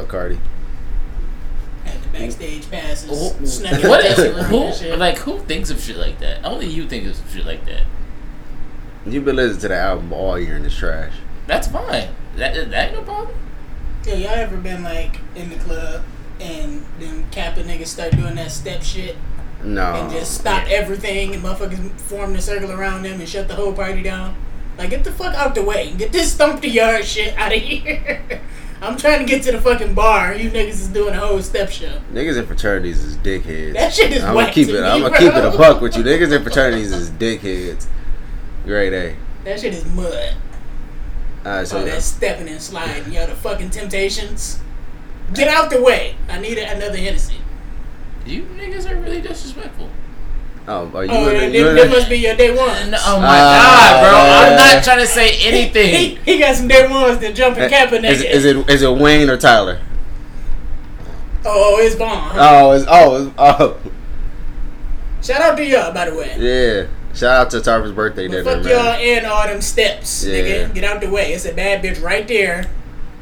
fuck Carti. Had the backstage passes. Who- snuck in What the is dressing room and who? Like who thinks of shit like that? Only you think of some shit like that. You've been listening to the album all year and it's trash. That's fine. That that ain't no problem. Yeah, y'all ever been like in the club and them Kappa niggas start doing that step shit No. and just stop yeah. everything and motherfuckers form the circle around them and shut the whole party down? Like, get the fuck out the way. Get this Stomp the Yard shit out of here. I'm trying to get to the fucking bar. You niggas is doing a whole step show. Niggas in fraternities is dickheads. That shit is I'm whack gonna keep to it. me, I'm gonna keep it a buck with you. Niggas in fraternities is dickheads. Great A. That shit is mud. Alright, so All that stepping and sliding. Y'all the fucking temptations. Get out the way. I need another Hennessy. You niggas are really disrespectful. Oh, are you Oh, in the, that, you that must be your day one. Oh my Ah, god, bro! I'm not trying to say He, anything. he got some day ones that jumping Kappa is, niggas. is it is it Wayne or Tyler? Oh, it's Vaughn. Oh, it's oh, it's, oh, Shout out to y'all, by the way. yeah. Shout out to Tarver's birthday But dinner, fuck y'all man. and all them steps, Yeah. nigga. Get out the way. It's a bad bitch right there.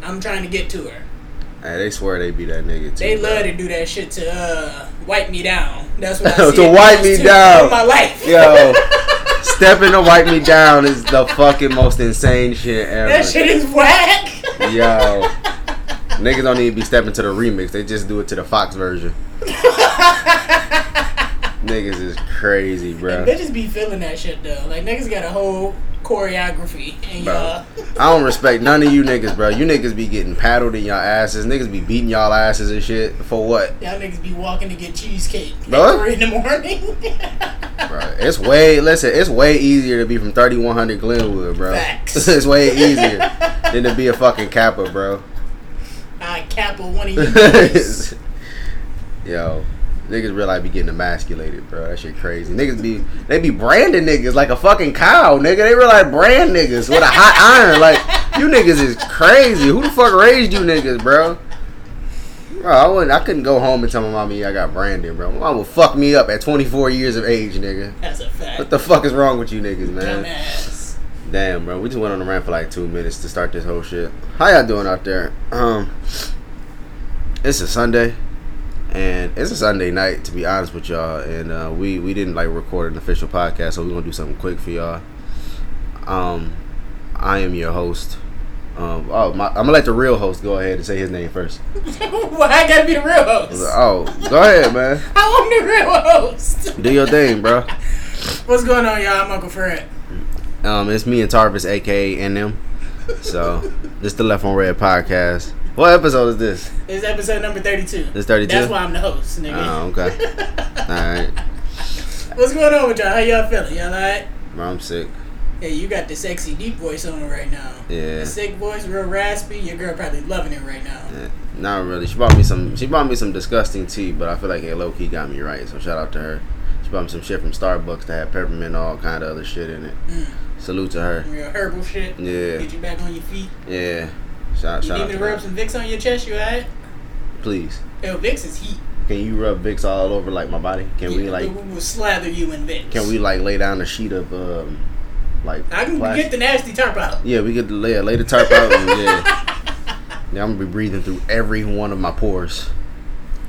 I'm trying to get to her. Hey, they swear they be that nigga too. They bro. love to do that shit to uh wipe me down. That's what I see to wipe me down. in my life. Yo, stepping to wipe me down is the fucking most insane shit ever. that shit is whack. Yo, niggas don't need to be stepping to the remix. They just do it to the Foxx version. niggas is crazy, bro. They just be feeling that shit though. Like niggas got a whole choreography and Bro. y'all. I don't respect none of you niggas, bro. You niggas be getting paddled in y'all asses. Niggas be beating y'all asses and shit. For what? Y'all niggas be walking to get cheesecake Bro? at three in the morning. Bro, it's way listen. It's way easier to be from thirty one hundred Glenwood, bro. Facts. it's way easier than to be a fucking Kappa, bro. I capple one of you. Yo, niggas real life be getting emasculated, bro. That shit crazy. Niggas be they be branding niggas like a fucking cow, nigga. They real like brand niggas with a hot iron. Like you niggas is crazy. Who the fuck raised you niggas, bro? Bro, I wouldn't. I couldn't go home and tell my mommy I got branded, bro. My mom would fuck me up at 24 years of age, nigga. That's a fact. What the fuck is wrong with you niggas, man? Dumbass. Damn, bro. We just went on the rant for like two minutes to start this whole shit. How y'all doing out there? Um, it's a Sunday, and it's a Sunday night to be honest with y'all. And uh, we we didn't like record an official podcast, so we're gonna do something quick for y'all. Um, I am your host. Um, oh, my, I'm gonna let the real host go ahead and say his name first. Why I gotta be the real host? Oh, go ahead, man. I'm the real host. Do your thing, bro. What's going on, y'all? I'm Uncle Fred. Um, it's me and Tarvis, aka NM. So, this is the Left on Red podcast. What episode is this? It's episode number 32. This 32? That's why I'm the host, nigga. Oh, okay. Alright. What's going on with y'all? How y'all feeling? Y'all alright? Bro, I'm sick. Hey, you got the sexy deep voice on right now. Yeah. The sick voice, real raspy. Your girl probably loving it right now. Yeah, Not really. She bought me some. She bought me some disgusting tea, but I feel like it low key got me right. So shout out to her. She bought me some shit from Starbucks that had peppermint and all kind of other shit in it. Mm. Salute to her. Real herbal shit. Yeah, Get you back on your feet. yeah. Shout, You shout need me to rub some Vicks on your chest? You alright? Please. Yo, Vicks is heat. Can you rub Vicks all over like my body? Can we like? we will slather you in Vicks. Can we like lay down a sheet of um, like? I can plastic? get the nasty tarp out. Yeah, we could lay lay the tarp out. And, yeah. Yeah, I'm gonna be breathing through every one of my pores.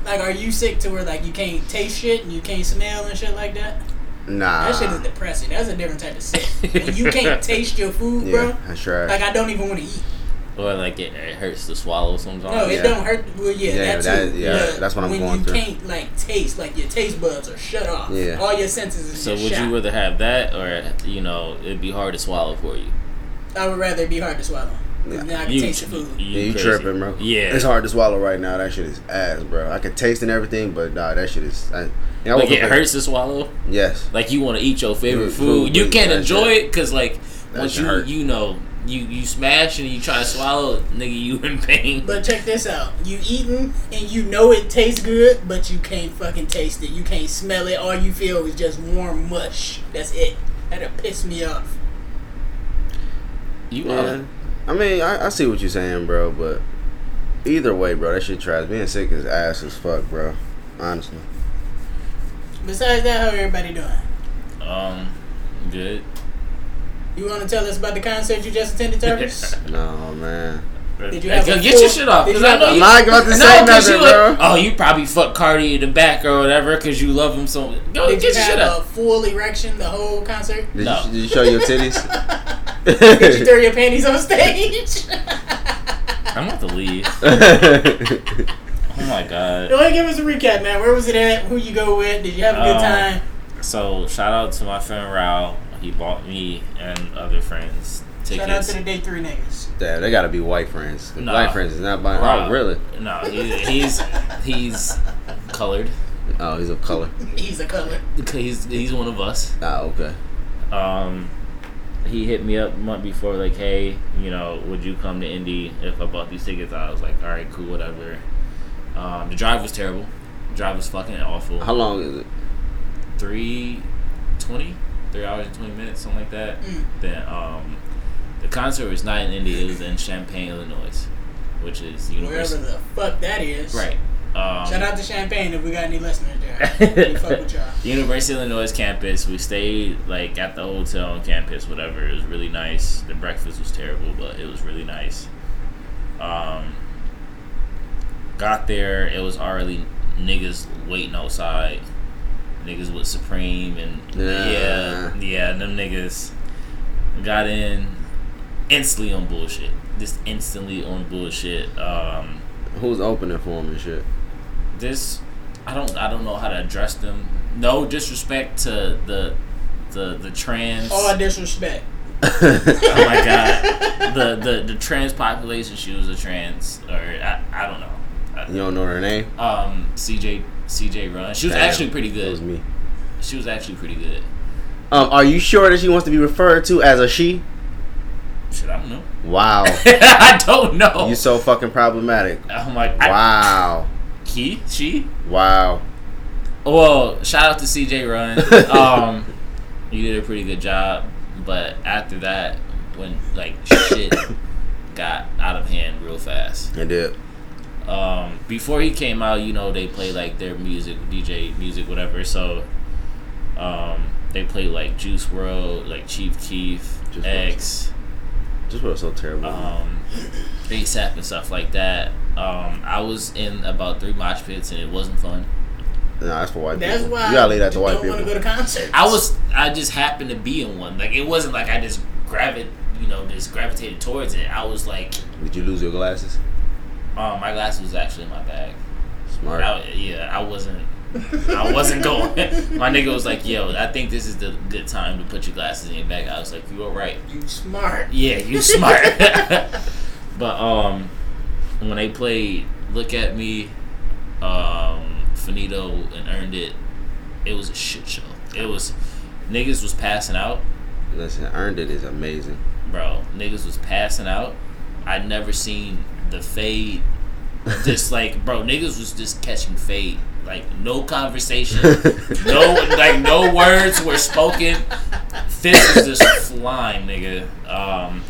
Like, are you sick to where like you can't taste shit and you can't smell and shit like that? Nah. That shit is depressing. That's a different type of sick. when you can't taste your food, yeah, bro. that's right. Like I don't even want to eat. Or like it, it hurts to swallow sometimes. No, it yeah. don't hurt. Well, yeah, Yeah, that that- too. yeah, But that's what I'm when going you through. can't like taste, like your taste buds are shut off. Yeah. all your senses is shut. So just would shot. you rather have that, or you know, it'd be hard to swallow for you? I would rather it be hard to swallow. Yeah. Then I can You, taste the food. yeah, you tripping, bro. Yeah, It's hard to swallow right now. That shit is ass, bro. I can taste and everything, but nah, that shit is. I, yeah, I Like woke it up- hurts to swallow. Yes. Like you want to eat your favorite Food, food. food, You can't enjoy shit- it because like that once you hurt. you know you you smash and you try to swallow, nigga, you in pain. But check this out. You eating and you know it tastes good, but you can't fucking taste it. You can't smell it. All you feel is just warm mush. That's it. That'll piss me off. You Yeah. uh, I mean, I, I see what you're saying, bro, but either way, bro, that shit trash. Being sick is ass as fuck, bro. Honestly. Besides that, how everybody doing? um good. You want to tell us about the concert you just attended, Tarvis? No, man. Did you have go a get your shit off. did 'cause you I have know a- I'm you. not about to No, say 'cause nothing, you bro. would- oh, you probably fuck Carti in the back or whatever because you love him so. Go Did get you your shit have up. a full erection the whole concert? Did, No. you, did you show your titties? Did you throw your panties on stage? I'm about to leave. Oh my god. Go ahead, give us a recap, man. Where was it at? Who you go with? Did you have a good Um, time? So shout out to my friend Rao. He bought me and other friends tickets. Shout out to the day three niggas. Damn, they gotta be white friends. 'Cause Nah. Black friends is not buying. Rao. Oh, really? No, he, he's he's colored. Oh, he's of color. He's a color. He's he's one of us. Ah, okay. Um, he hit me up a month before, like, hey, you know, would you come to Indy if I bought these tickets? I was like, all right, cool, whatever. Um, the drive was terrible. The drive was fucking awful. How long is it? Three twenty, three hours and twenty minutes, something like that. Mm. Then um, the concert was not in Indy; it was in Champaign, Illinois, which is Wherever University. the fuck that is. Right. Um, Shout out to Champaign if we got any listeners there. we fuck with y'all. University of Illinois campus. We stayed like at the hotel on campus, whatever. It was really nice. The breakfast was terrible, but it was really nice. Um, got there, it was already niggas waiting outside. Niggas with Supreme and Yeah. yeah, yeah, them niggas got in instantly on bullshit. Just instantly on bullshit. Um, Who's opening for him and shit? this I don't I don't know how to address them. No disrespect to the the the trans All disrespect. oh my god the, the the trans population she was a trans or I, I don't know You don't know her name? um CJ CJ Run she was Damn, actually pretty good. It was me. she was actually pretty good Um, are you sure that she wants to be referred to as a she? shit I don't know Wow. I don't know You're so fucking problematic. I'm like I, Wow. he she Wow. Well, shout out to CJ Run. Um, you did a pretty good job, but after that, when like shit got out of hand real fast. It did. Um, before he came out, you know, they play like their music, DJ music, whatever. So, um, they played like Juice WRLD, like Chief Keef, Juice WRLD. X, Just what was so terrible. um, ASAP and stuff like that. Um, I was in about three mosh pits and it wasn't fun. no, that's for white That's people. why you gotta leave that to you white don't want to people. go to concerts. I was I just happened to be in one. Like it wasn't like I just gravit you know, just gravitated towards it. I was like, Did you lose your glasses? Um, my glass was actually in my bag. Smart. I, yeah, I wasn't I wasn't going. my nigga was like, yo, I think this is the good time to put your glasses in your bag. I was like, you all right. You smart. Yeah, you smart. but um when they played Look at Me, um, Finito and Earned It, it was a shit show. It was niggas was passing out. Listen, earned it is amazing. bro, niggas was passing out. I'd never seen the fade. Just like, bro, niggas was just catching fade. Like, no conversation. no, like, no words were spoken. Fists was just flying, nigga. Um,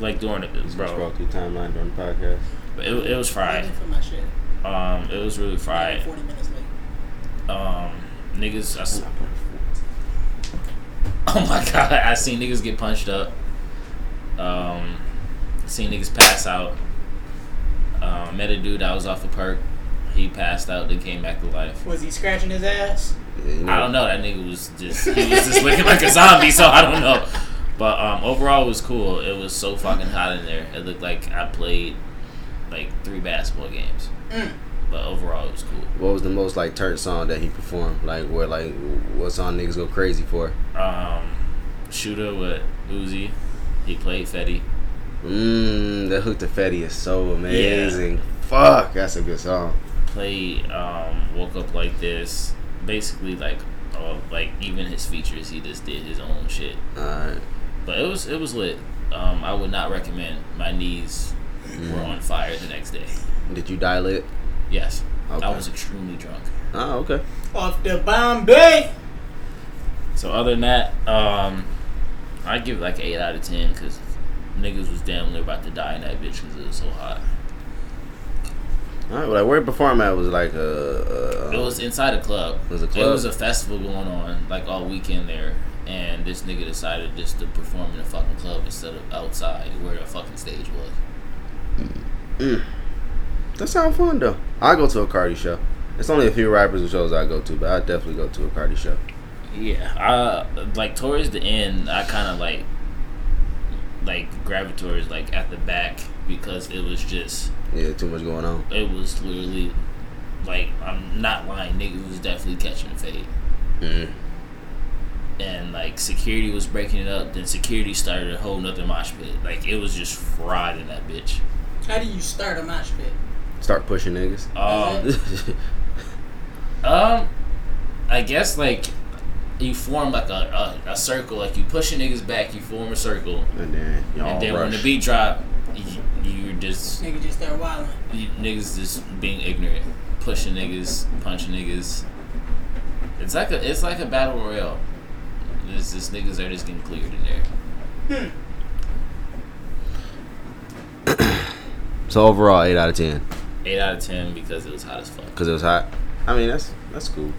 like, during it, Bro. bro. Scroll through timeline during the podcast. It, it was fried. For my shit. Um, it was really fried. Forty minutes late. Um, niggas. I, s- oh my god! I seen niggas get punched up. Um, seen niggas pass out. Um, met a dude that was off a perk. He passed out, then came back to life. Was he scratching his ass? Yeah, you know, I don't know. That nigga was just he was just looking like a zombie. So I don't know. But um, overall, it was cool. It was so fucking hot in there. It looked like I played like three basketball games. Mm. But overall, it was cool. What was the most like turnt song that he performed? Like where like what song niggas go crazy for? Um, shooter with Uzi. He played Fetti. Mmm, that hook to Fetti is so amazing. Fuck, that's a good song. Play um, woke up like this. Basically, like, uh, like even his features, he just did his own shit. Alright. But it was it was lit. Um, I would not recommend. My knees were on fire the next day. Did you dial it? Yes, Okay. I was extremely drunk. Oh, okay. Off the Bombay. So other than that, um, I give it like eight out of ten because niggas was damn near about to die in that bitch because it was so hot. Alright, well, like where perform at was like a, It was inside a club. It was a club. It was a festival going on like all weekend there, and this nigga decided just to perform in a fucking club instead of outside where the fucking stage was. Mm. That sounds fun though. I go to a Carti show. It's only a few rappers and shows I go to, but I definitely go to a Carti show. Yeah, uh, like towards the end, I kind of like, like gravitate towards like at the back because it was just, Yeah, too much going on. it was literally, like I'm not lying, niggas was definitely catching the fade, Mm. and like security was breaking it up. Then security started a whole nother mosh pit. Like it was just fried in that bitch. How do you start a mosh pit? Start pushing niggas. Um, um, I guess like you form like a, a, a circle, like you push your niggas back, you form a circle. and then y'all and then rush. when the beat drop, you, you're just Nigga just start wilding. you, niggas just being ignorant, pushing niggas, punching niggas. It's like a it's like a battle royale. It's just niggas are just getting cleared in there. Hmm. so overall, eight out of ten. Eight out of ten because it was hot as fuck. because it was hot. I mean, that's that's cool.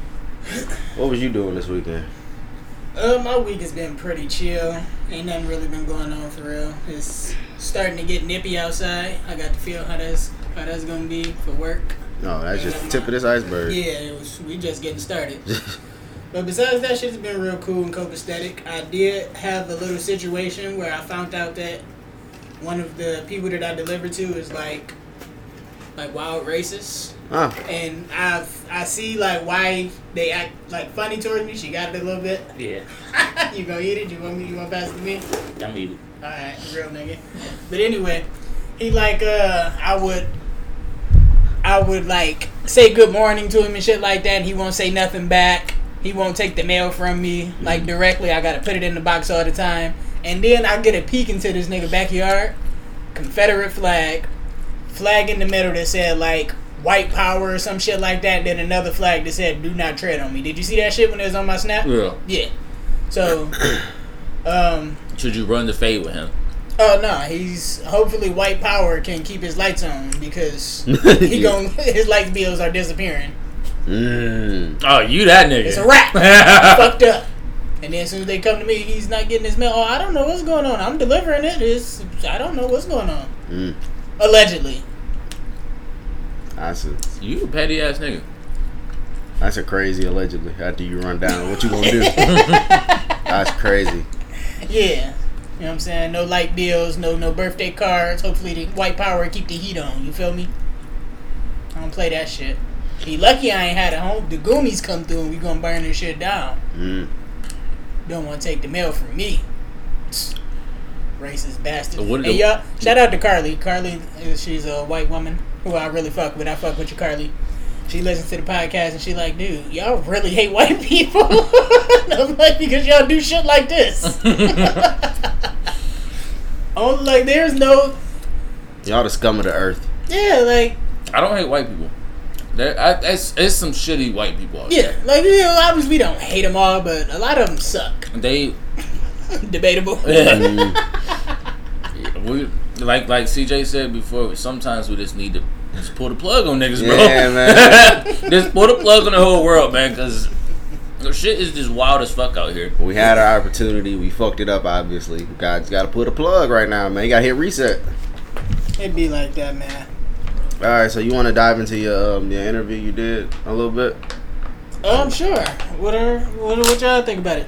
What was you doing this weekend? Uh, my week has been pretty chill. Ain't nothing really been going on for real. It's starting to get nippy outside. I got to feel how that's how that's gonna be for work. No, that's just the tip of this iceberg. Yeah, it was. We just getting started. But besides that, shit's been real cool and copacetic. I did have a little situation where I found out that one of the people that I delivered to is like, like wild racist, ah, and I've I see like why they act like funny towards me. She got it a little bit. Yeah, you gonna eat it? You want me? You want to pass it to me? I mean, Alright, real nigga. But anyway, he like uh I would I would like say good morning to him and shit like that and he won't say nothing back. He won't take the mail from me like directly. I gotta put it in the box all the time. And then I get a peek into this nigga backyard, Confederate flag, flag in the middle that said like white power or some shit like that, then another flag that said do not tread on me. Did you see that shit when it was on my snap? yeah. Yeah. So um Should you run the fade with him? Oh no, he's hopefully white power can keep his lights on because he Yeah. gon' his light bills are disappearing. Mm. Oh, you that nigga? It's a wrap. Fucked up. And then as soon as they come to me, he's not getting his mail. Oh, I don't know what's going on. I'm delivering it. It's, I don't know what's going on. Mm. Allegedly. That's a You a petty ass nigga. that's a crazy allegedly. After you run down, what you gonna do? that's crazy. Yeah. You know what I'm saying? No light bills, no no birthday cards. Hopefully the white power keep the heat on. You feel me? I don't play that shit. Be lucky I ain't had a home. The Goonies come through and we gonna burn this shit down. Mm. Don't want to take the mail from me. Racist bastard. What Hey the- y'all, shout out to Carly. Carly, uh, she's a white woman who I really fuck with. I fuck with you, Carly. She listens to the podcast and she like, dude, y'all really hate white people. I'm like, because y'all do shit like this. oh, like there's no, Y'all the scum of the earth. yeah, like I don't hate white people. There, I, it's, it's some shitty white people out yeah, like you know, obviously we don't hate them all, but a lot of them suck. They, Debatable. yeah, we like like CJ said before. Sometimes we just need to just pull the plug on niggas, bro. Yeah, man. just pull the plug on the whole world, man, because the shit is just wild as fuck out here. We had our opportunity. We fucked it up. Obviously, God's got to put a plug right now, man. You got to hit reset. It'd be like that, man. All right, so you want to dive into your um, your interview you did a little bit? Um, sure. What are what, what y'all think about it?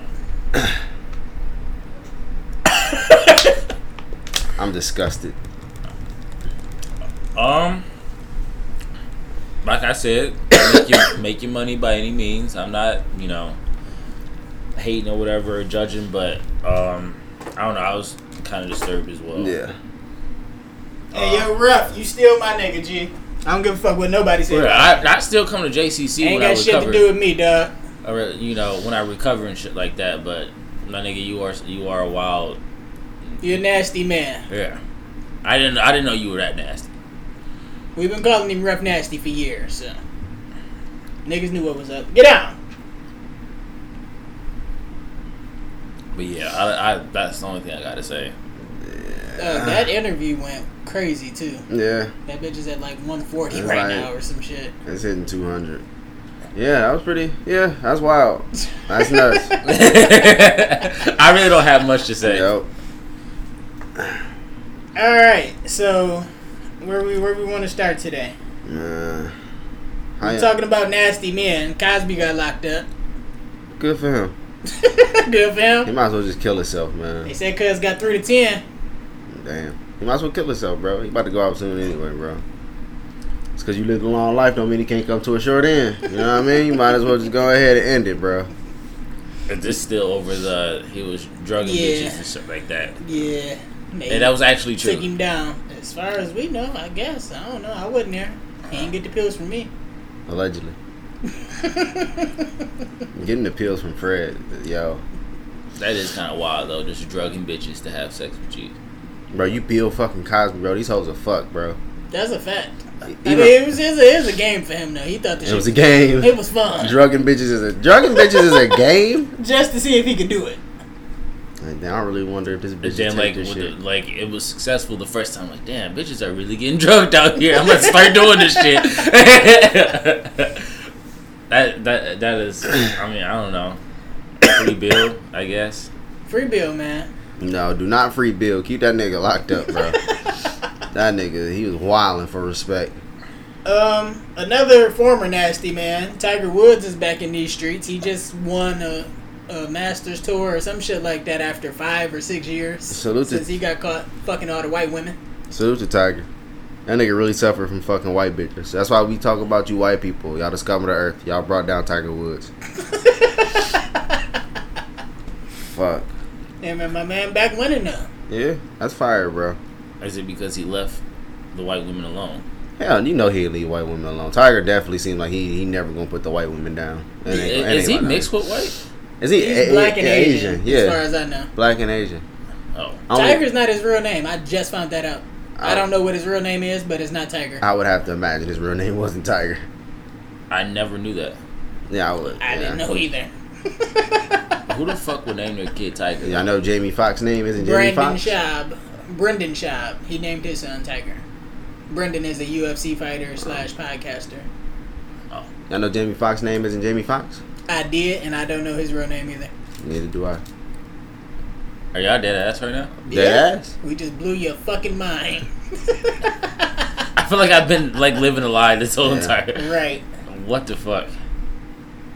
I'm disgusted. Um, like I said, make your, make your money by any means. I'm not, you know, hating or whatever, or judging, but um, I don't know. I was kind of disturbed as well. Yeah. Hey, yo, rough. You still my nigga, G. I don't give a fuck what nobody says. I, I still come to JCC Ain't when I got shit to do with me, dog. or you know, when I recover and shit like that. But my nigga, you are you are a wild. You're a nasty man. Yeah, I didn't I didn't know you were that nasty. We've been calling him rough nasty for years, so niggas knew what was up. Get out. But yeah, I, I that's the only thing I gotta say. Uh, that interview went crazy too. Yeah, That bitch is at like 140 That's right right. now or some shit. it's hitting 200. Yeah, that was pretty. Yeah, that's wild. That's nuts. I really don't have much to say. Yep. All right, so Where we where we want to start today? Man. How We're talking about nasty men. Cosby got locked up. Good for him. Good for him. He might as well just kill himself, man. They said Cuz got three to ten. Damn. He might as well kill himself, bro. He about to go out soon anyway, bro. It's because you lived a long life don't mean he can't come to a short end. You know what I mean? You might as well just go ahead and end it, bro. It's just still over the he was drugging Yeah. bitches and stuff like that. Yeah. Maybe. And that was actually took true. him down. As far as we know, I guess. I don't know. I wasn't there. He didn't get the pills from me. Allegedly. Getting the pills from Fred, yo. That is kind of wild though, just drugging bitches to have sex with you. Bro, you Bill fucking Cosby, bro. These hoes are fuck, bro. That's a fact. I mean, it was, it was, a, it was a game for him though. He thought the it shit was a game. It was fun. Drugging bitches is a drugging bitches is a game. Just to see if he could do it. Like, I really wonder if this bitch But then take like this shit. the, like it was successful the first time. Like damn, bitches are really getting drugged out here. I'm gonna start doing this shit. that that that is. I mean I don't know. Free bill, I guess. Free bill, man. No, do not free Bill. Keep that nigga locked up, bro. that nigga, he was wilding for respect. Um, another former nasty man, Tiger Woods, is back in these streets. He just won a, a Masters tour or some shit like that after five or six years Salute to- since he got caught fucking all the white women. Salute to Tiger. That nigga really suffered from fucking white bitches. That's why we talk about you white people. Y'all the scum of the earth. Y'all brought down Tiger Woods. Fuck. Yeah, man, my man back winning now. Yeah, that's fire, bro. Is it because he left the white women alone? Hell, you know he'd leave white women alone. Tiger definitely seemed like he he never gonna put the white women down. It ain't- it Is, ain't he mixed with white? Is he He's a- black a- and Asian, Yeah, as far as I know. black and Asian. Oh, Only- Tiger's not his real name. I just found that out. I don't know what his real name is, but it's not Tiger. I would have to imagine his real name wasn't Tiger. I never knew that. Yeah, I would. I yeah. didn't know either. Who the fuck would name their kid Tiger? Yeah, I know Jamie Foxx's name isn't Jamie Brandon Foxx. Schaub. Brendan Schaub. He named his son Tiger. Brendan is a UFC fighter slash podcaster. Oh. I know Jamie Foxx's name isn't Jamie Foxx. I did, and I don't know his real name either. Neither do I. Are y'all dead ass right now? Dead ass. We just blew your fucking mind. I feel like I've been like living a lie this whole Yeah. entire. right. What the fuck?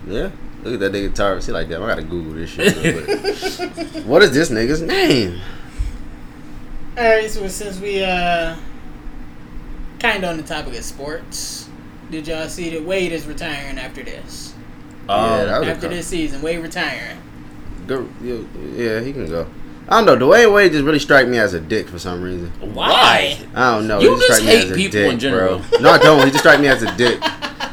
Yeah. Look at that nigga Tar. See like that. I gotta Google this shit. what is this nigga's name? Alright, so since we uh kind of on the topic of sports, did y'all see that Wade is retiring after this? Yeah, Um, that was a After this season, Wade retiring. Go, yeah, yeah, he can go. I don't know. Dwyane Wade just really strike me as a dick for some reason. why? I don't know. You he just just strike me hate as a people dick, in general. bro. No, I don't. He just strike me as a dick.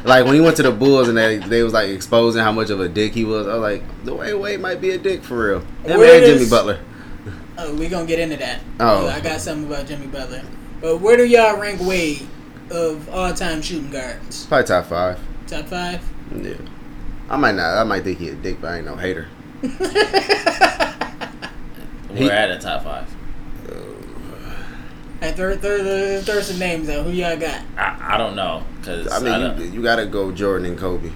Like when he went to the Bulls and they they was like exposing how much of a dick he was. I was like, Dwyane Wade might be a dick for real. Him Where and Jimmy Butler. Oh, we gonna get into that. Oh. I got something about Jimmy Butler. But where do y'all rank Wade of all time shooting guards? Probably top five. Top five? Yeah. I might not. I might think he a dick, but I ain't no hater. We're at a top five. Hey, throw, throw, throw, throw some names out. Who y'all got? I, I don't know because I I mean, you, you gotta go Jordan and Kobe.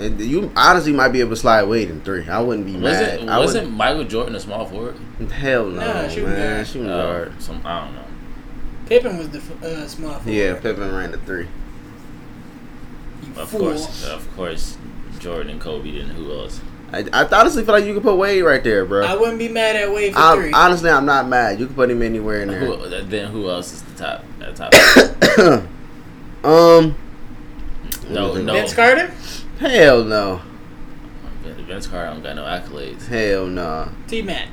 And you honestly might be able to slide Wade in three. I wouldn't be mad. wasn't I wasn't Michael Jordan a small forward? hell no, Nah, shooting man. guard. Shooting Oh, guard. some I don't know. Pippen was the uh, small forward. Yeah, Pippen ran the three. You Of fool. course, of course, Jordan and Kobe. Then who else? I, I honestly feel like you could put Wade right there, bro. I wouldn't be mad at Wade for I'm, three. honestly, I'm not mad. You can put him anywhere in there. Who, then who else is the top? At top? um, no, no. Vince Carter, hell no, Vince Carter don't got no accolades. hell no, T Mac.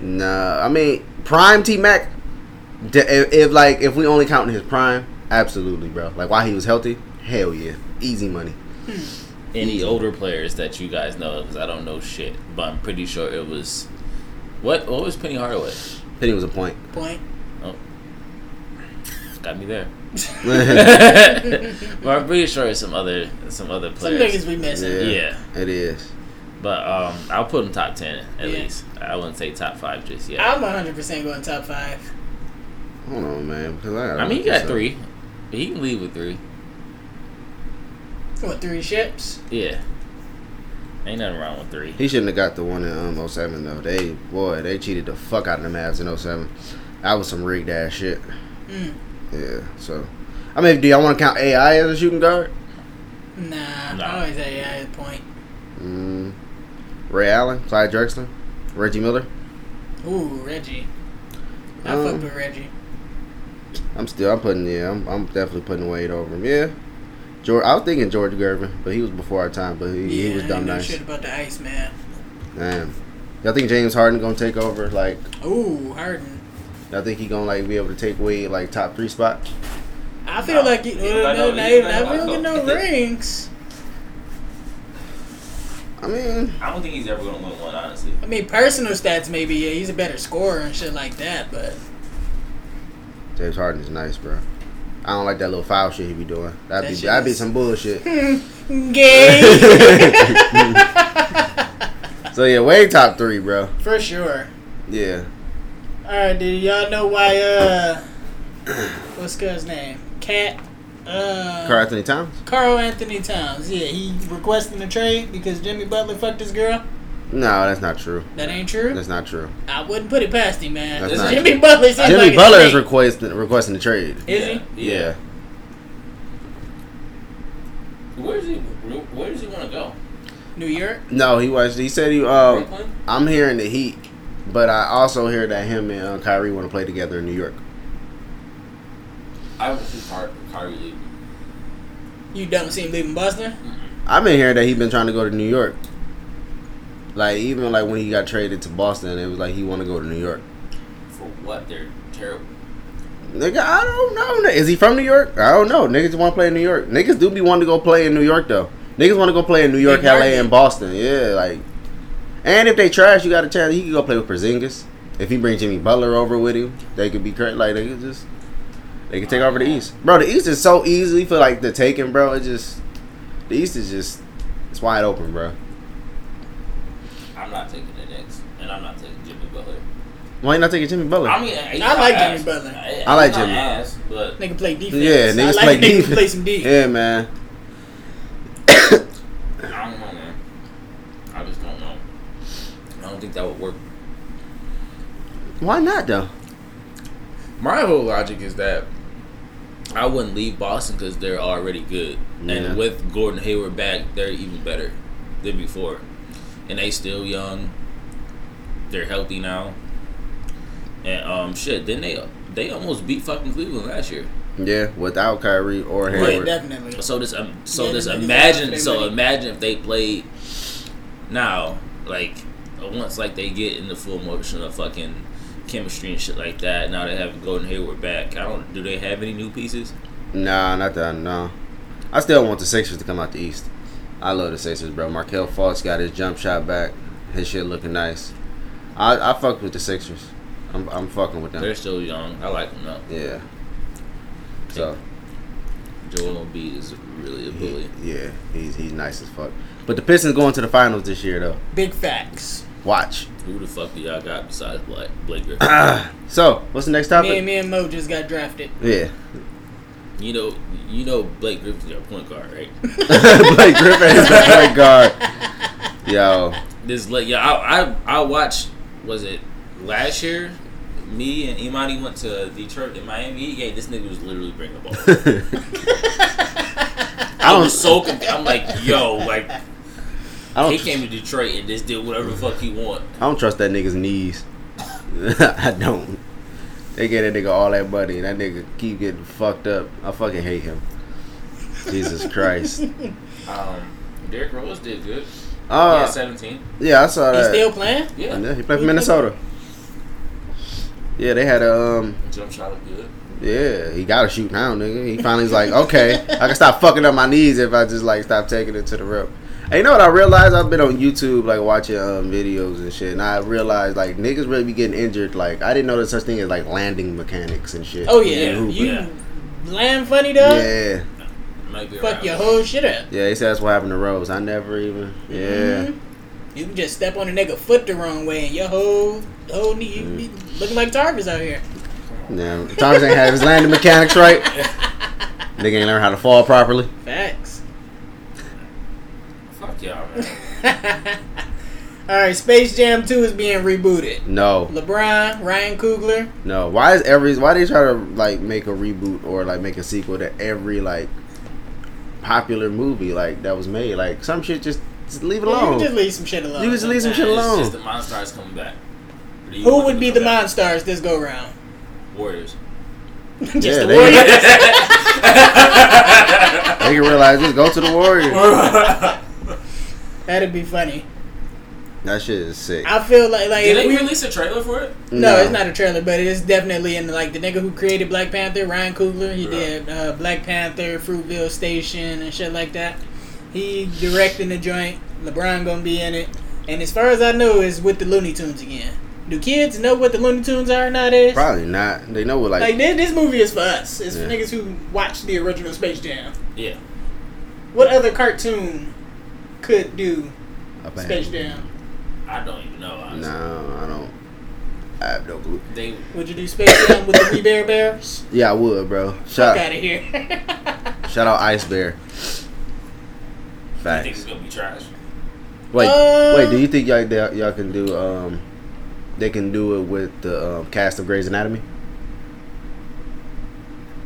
nah. I mean, prime T Mac. If, if like if we only count his prime, absolutely, bro. Like while he was healthy, hell yeah, easy money. Any older players that you guys know? Because I don't know shit, but I'm pretty sure it was. What? What was Penny Hardaway? Penny was a point. Point. Oh, got me there. but I'm pretty sure it's some other some other players. Some players. niggas we missing. Yeah, Yeah. it is. But um, I'll put him top ten at Yeah. least. I wouldn't say top five just yet. I'm 100% going top five. Hold on, man. Because I, gotta I mean, he got up. three. He can leave with three. What, three ships? Yeah. Ain't nothing wrong with three. He shouldn't have got the one in um 07 though. They boy, they cheated the fuck out of the Mavs in 07. That was some rigged ass shit. Mm. Yeah. So, I mean, do y'all want to count AI as a shooting guard? Nah, Nah. I always say yeah, at point. Mm. Ray Allen, Clyde Drexler, Reggie Miller. Ooh, Reggie. I Um, fuck with Reggie. I'm still. I'm putting. Yeah. I'm. I'm definitely putting Wade over him. Yeah. George. I was thinking George Gervin, but he was before our time. But he, yeah, he was I dumb ain't know nice. shit about the ice man. Damn. Y'all think James Harden gonna take over? Like, Ooh, Harden. y'all think he gonna like be able to take away like top three spot? I feel Nah, like he, he well, don't no, no- no, he no, got he don't no- get no rings. I mean, I don't think he's ever gonna win one, honestly. I mean, personal stats maybe. Yeah, he's a better scorer and shit like that. But James Harden is nice, bro. I don't like that little foul shit he be doing. That'd That be that'd be some bullshit. gay so yeah, Wade top three, bro. for sure. Yeah. All right, dude. y'all know why? Uh, what's guy's name? KAT. Uh, Karl Anthony Towns. Karl Anthony Towns. Yeah, he requesting a trade because Jimmy Butler fucked his girl. No, that's not true. That ain't true. That's not true. I wouldn't put it past him, man. That's not Jimmy true. Butler. seems Jimmy like Butler is requesting requesting the trade. Is yeah, he? Yeah. Where does he? Where does he want to go? New York. No, he was. He said he. Uh, Brooklyn. I'm hearing the Heat, but I also hear that him and uh, Kyrie want to play together in New York. I would see Car- Kyrie leave. You don't see him leaving Boston. I've been hearing that he's been trying to go to New York. Like even like when he got traded to Boston, it was like he want to go to New York. For what? They're terrible. Nigga, I don't know. Is he from New York? I don't know. Niggas want to play in New York. Niggas do be wanting to go play in New York though. Niggas want to go play in New York, Big LA, and Boston. Yeah, like. And if they trash, you got a chance. He could go play with Porzingis. If he bring Jimmy Butler over with him, they could be crazy. Like they could just, they could take over the East, bro. The East is so easy for like the taking, bro. It just, the East is just, it's wide open, bro. I'm not taking the Knicks, and I'm not taking Jimmy Butler. Why you not taking Jimmy Butler? I mean, uh, he's I like ass. Jimmy Butler. I, I like Jimmy. Ass, but Nigga play defense. yeah, I niggas like play a nigga defense. play some D. Yeah, man. I don't know, man. I just don't know. I don't think that would work. Why not though? My whole logic is that I wouldn't leave Boston because they're already good, Yeah. and with Gordon Hayward back, they're even better than before, and they still young. They're healthy now, and um, shit. Then they they almost beat fucking Cleveland last year. Yeah, without Kyrie or Yeah, Hayward. definitely. So this um, so Yeah, this imagine so there, imagine if they played now like once like they get in the full motion of fucking chemistry and shit like that. Now they have Gordon Hayward back. I don't. Do they have any new pieces? Nah, not that. No, I still want the Sixers to come out the East. I love the Sixers, bro. Markelle Fultz got his jump shot back. His shit looking nice. I I fuck with the Sixers. I'm I'm fucking with them. They're still young. I like them though. Yeah. So Joel Embiid is really a he, bully. yeah, he's he's nice as fuck. But the Pistons going to the finals this year though. Big facts. Watch. Who the fuck do y'all got besides Blake, Blake Griffin? so what's the next Me and topic? me and Mo just got drafted. Yeah. You know, you know Blake Griffin's your point guard, right? Blake Griffin is the point guard. Yo. This like yeah, I I I watched. Was it last year? Me and Imani went to Detroit and Miami game. This nigga was literally bringing the ball. I I don't. was so confused. I'm like, yo, like I don't. he came to Detroit and just did whatever the fuck he want. I don't trust that nigga's knees. I don't. They get that nigga all that money, and that nigga keep getting fucked up. I fucking hate him. Jesus Christ. Um, Derrick Rose did good. Uh, yeah, 17. yeah, I saw that. He that. still playing? Yeah, Yeah, he played for Minnesota. Yeah, they had a um. jump shot looked good. Yeah, he got to shoot now, nigga. He finally's like, okay, I can stop fucking up my knees if I just like stop taking it to the rep. And you know what I realized? I've been on YouTube like watching um, videos and shit, and I realized like niggas really be getting injured. Like I didn't know there's such thing as like landing mechanics and shit. Oh yeah, you Yeah. land funny dog. yeah, Fuck around. your whole shit up. yeah. He said that's what happened to Rose. I never even. Yeah, Mhm. You can just step on a nigga foot the wrong way and your whole whole knee you Mm. be looking like Tarvis out here. yeah. Thomas ain't have his landing mechanics right. Nigga ain't learn how to fall properly. Facts. Fuck y'all, man. All right, Space Jam 2 is being rebooted. No, LeBron, Ryan Coogler. no. Why is every? Why do they try to like make a reboot or like make a sequel to every like popular movie like that was made? Like some shit, just, just leave it Yeah, you alone. can just leave some shit alone. You can just leave some Nah, shit it's alone. just the Monstars coming back. Or do you Who would be the come back? Monstars this go round? Warriors. just Yeah, the they- Warriors. they can realize just go to the Warriors. That'd be funny. That shit is sick. I feel like like Did if they we, release a trailer for it? no, it's not a trailer, but it is definitely in like the nigga who created Black Panther, Ryan Coogler. He Right. did uh, Black Panther, Fruitvale Station, and shit like that. He directing the joint. LeBron gonna be in it, and as far as I know, is with the Looney Tunes again. Do kids know what the Looney Tunes are nowadays? Probably not. They know what like, Like this, this movie is for us. It's Yeah. for niggas who watched the original Space Jam. Yeah. What other cartoon could do a. Space Jam? I don't even know. Honestly. No, I don't. I have no clue. They. Would you do Space Jam with the We Bare Bears? Yeah, I would, bro. Shout, out of here. shout out Ice Bear. I think it's gonna be trash. Wait, Uh, wait. Do you think y'all they, y'all can do um, they can do it with the um, cast of Grey's Anatomy?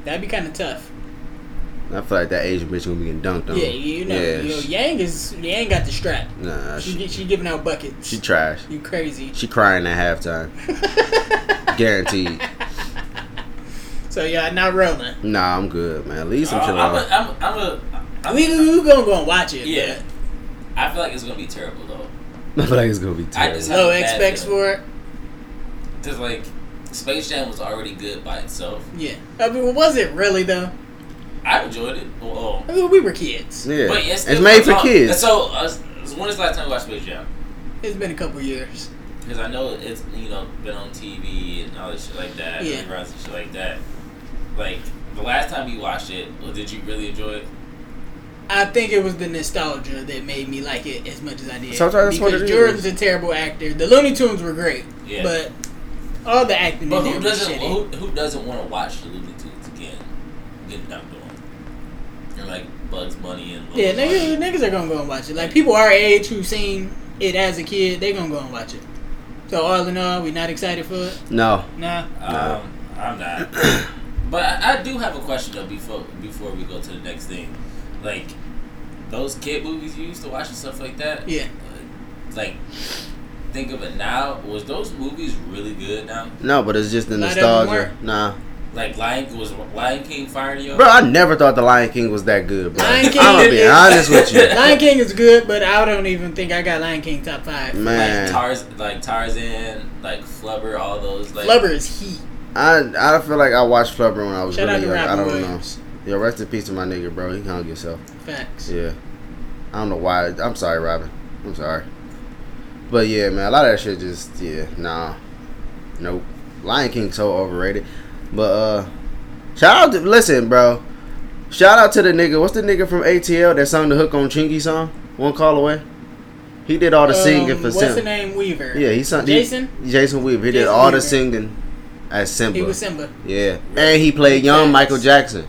That'd be kind of tough. I feel like that Asian bitch gonna be getting dunked on. Yeah, you know, Yeah, yo, she- Yang is Yang got the strap. Nah, She she, she, she giving out buckets. she trash. you crazy. She crying at halftime. Guaranteed. So y'all not rolling. Nah, I'm good, man. At some Uh, I'm a, alone. I'm, I'm a, I'm We we gonna go and watch it. Yeah. I feel like it's gonna be terrible though. I feel like it's gonna be I terrible. just but have Low a bad expects for it. Cause like, Space Jam was already good by itself. Yeah. I mean, was it really though? I enjoyed it. Well, I mean, we were kids. yeah, but it's, it's made for kids. So, uh, when is the last time you watched Space Jam? It's been a couple years. Because I know it's you know been on TV and all this shit like that, Yeah. reruns and shit like that. Like the last time you watched it, well, did you really enjoy it? I think it was the nostalgia that made me like it as much as I did. Sometimes that's what because it Jordan's is. a terrible actor. The Looney Tunes were great, Yeah. but all the acting But who doesn't who, who doesn't want to watch the Looney Tunes again? Get dunked on. Or like Bugs Bunny and Yeah, niggas, Bunny. niggas are gonna go and watch it. Like people our age who seen it as a kid, they gonna go and watch it. So all in all, we not excited for it. no, Nah. Um, I'm not. but I, I do have a question though before before we go to the next thing. Like those kid movies you used to watch and stuff like that. Yeah. uh, Like think of it now. Was those movies really good now? no, but it's just the nostalgia. Nah, Like Lion was Lion King firing you? bro, I never thought the Lion King was that good, bro. Lion King I'm gonna be is- honest with you, Lion King is good, but I don't even think I got Lion King top five. man. Like Tars, like Tarzan, like Flubber, all those. Like, Flubber is heat. I I feel like I watched Flubber when I was Shout really to young. I don't Williams. know. Yo, rest in peace to my nigga, bro. He hung himself. Facts. Yeah. I don't know why. I'm sorry, Robin. I'm sorry. But yeah, man, a lot of that shit just yeah, nah. Nope. Lion King so overrated. But uh shout out to listen, bro. Shout out to the nigga. What's the nigga from ATL that sung the hook on Chingy song? One call away. He did all the singing Um, for what's Simba. What's the name? Weaver. Yeah, he sung. he- Jason? Jason Weaver. He did Jason all the singing as Simba. He was Simba. yeah, and he played young Facts. Michael Jackson.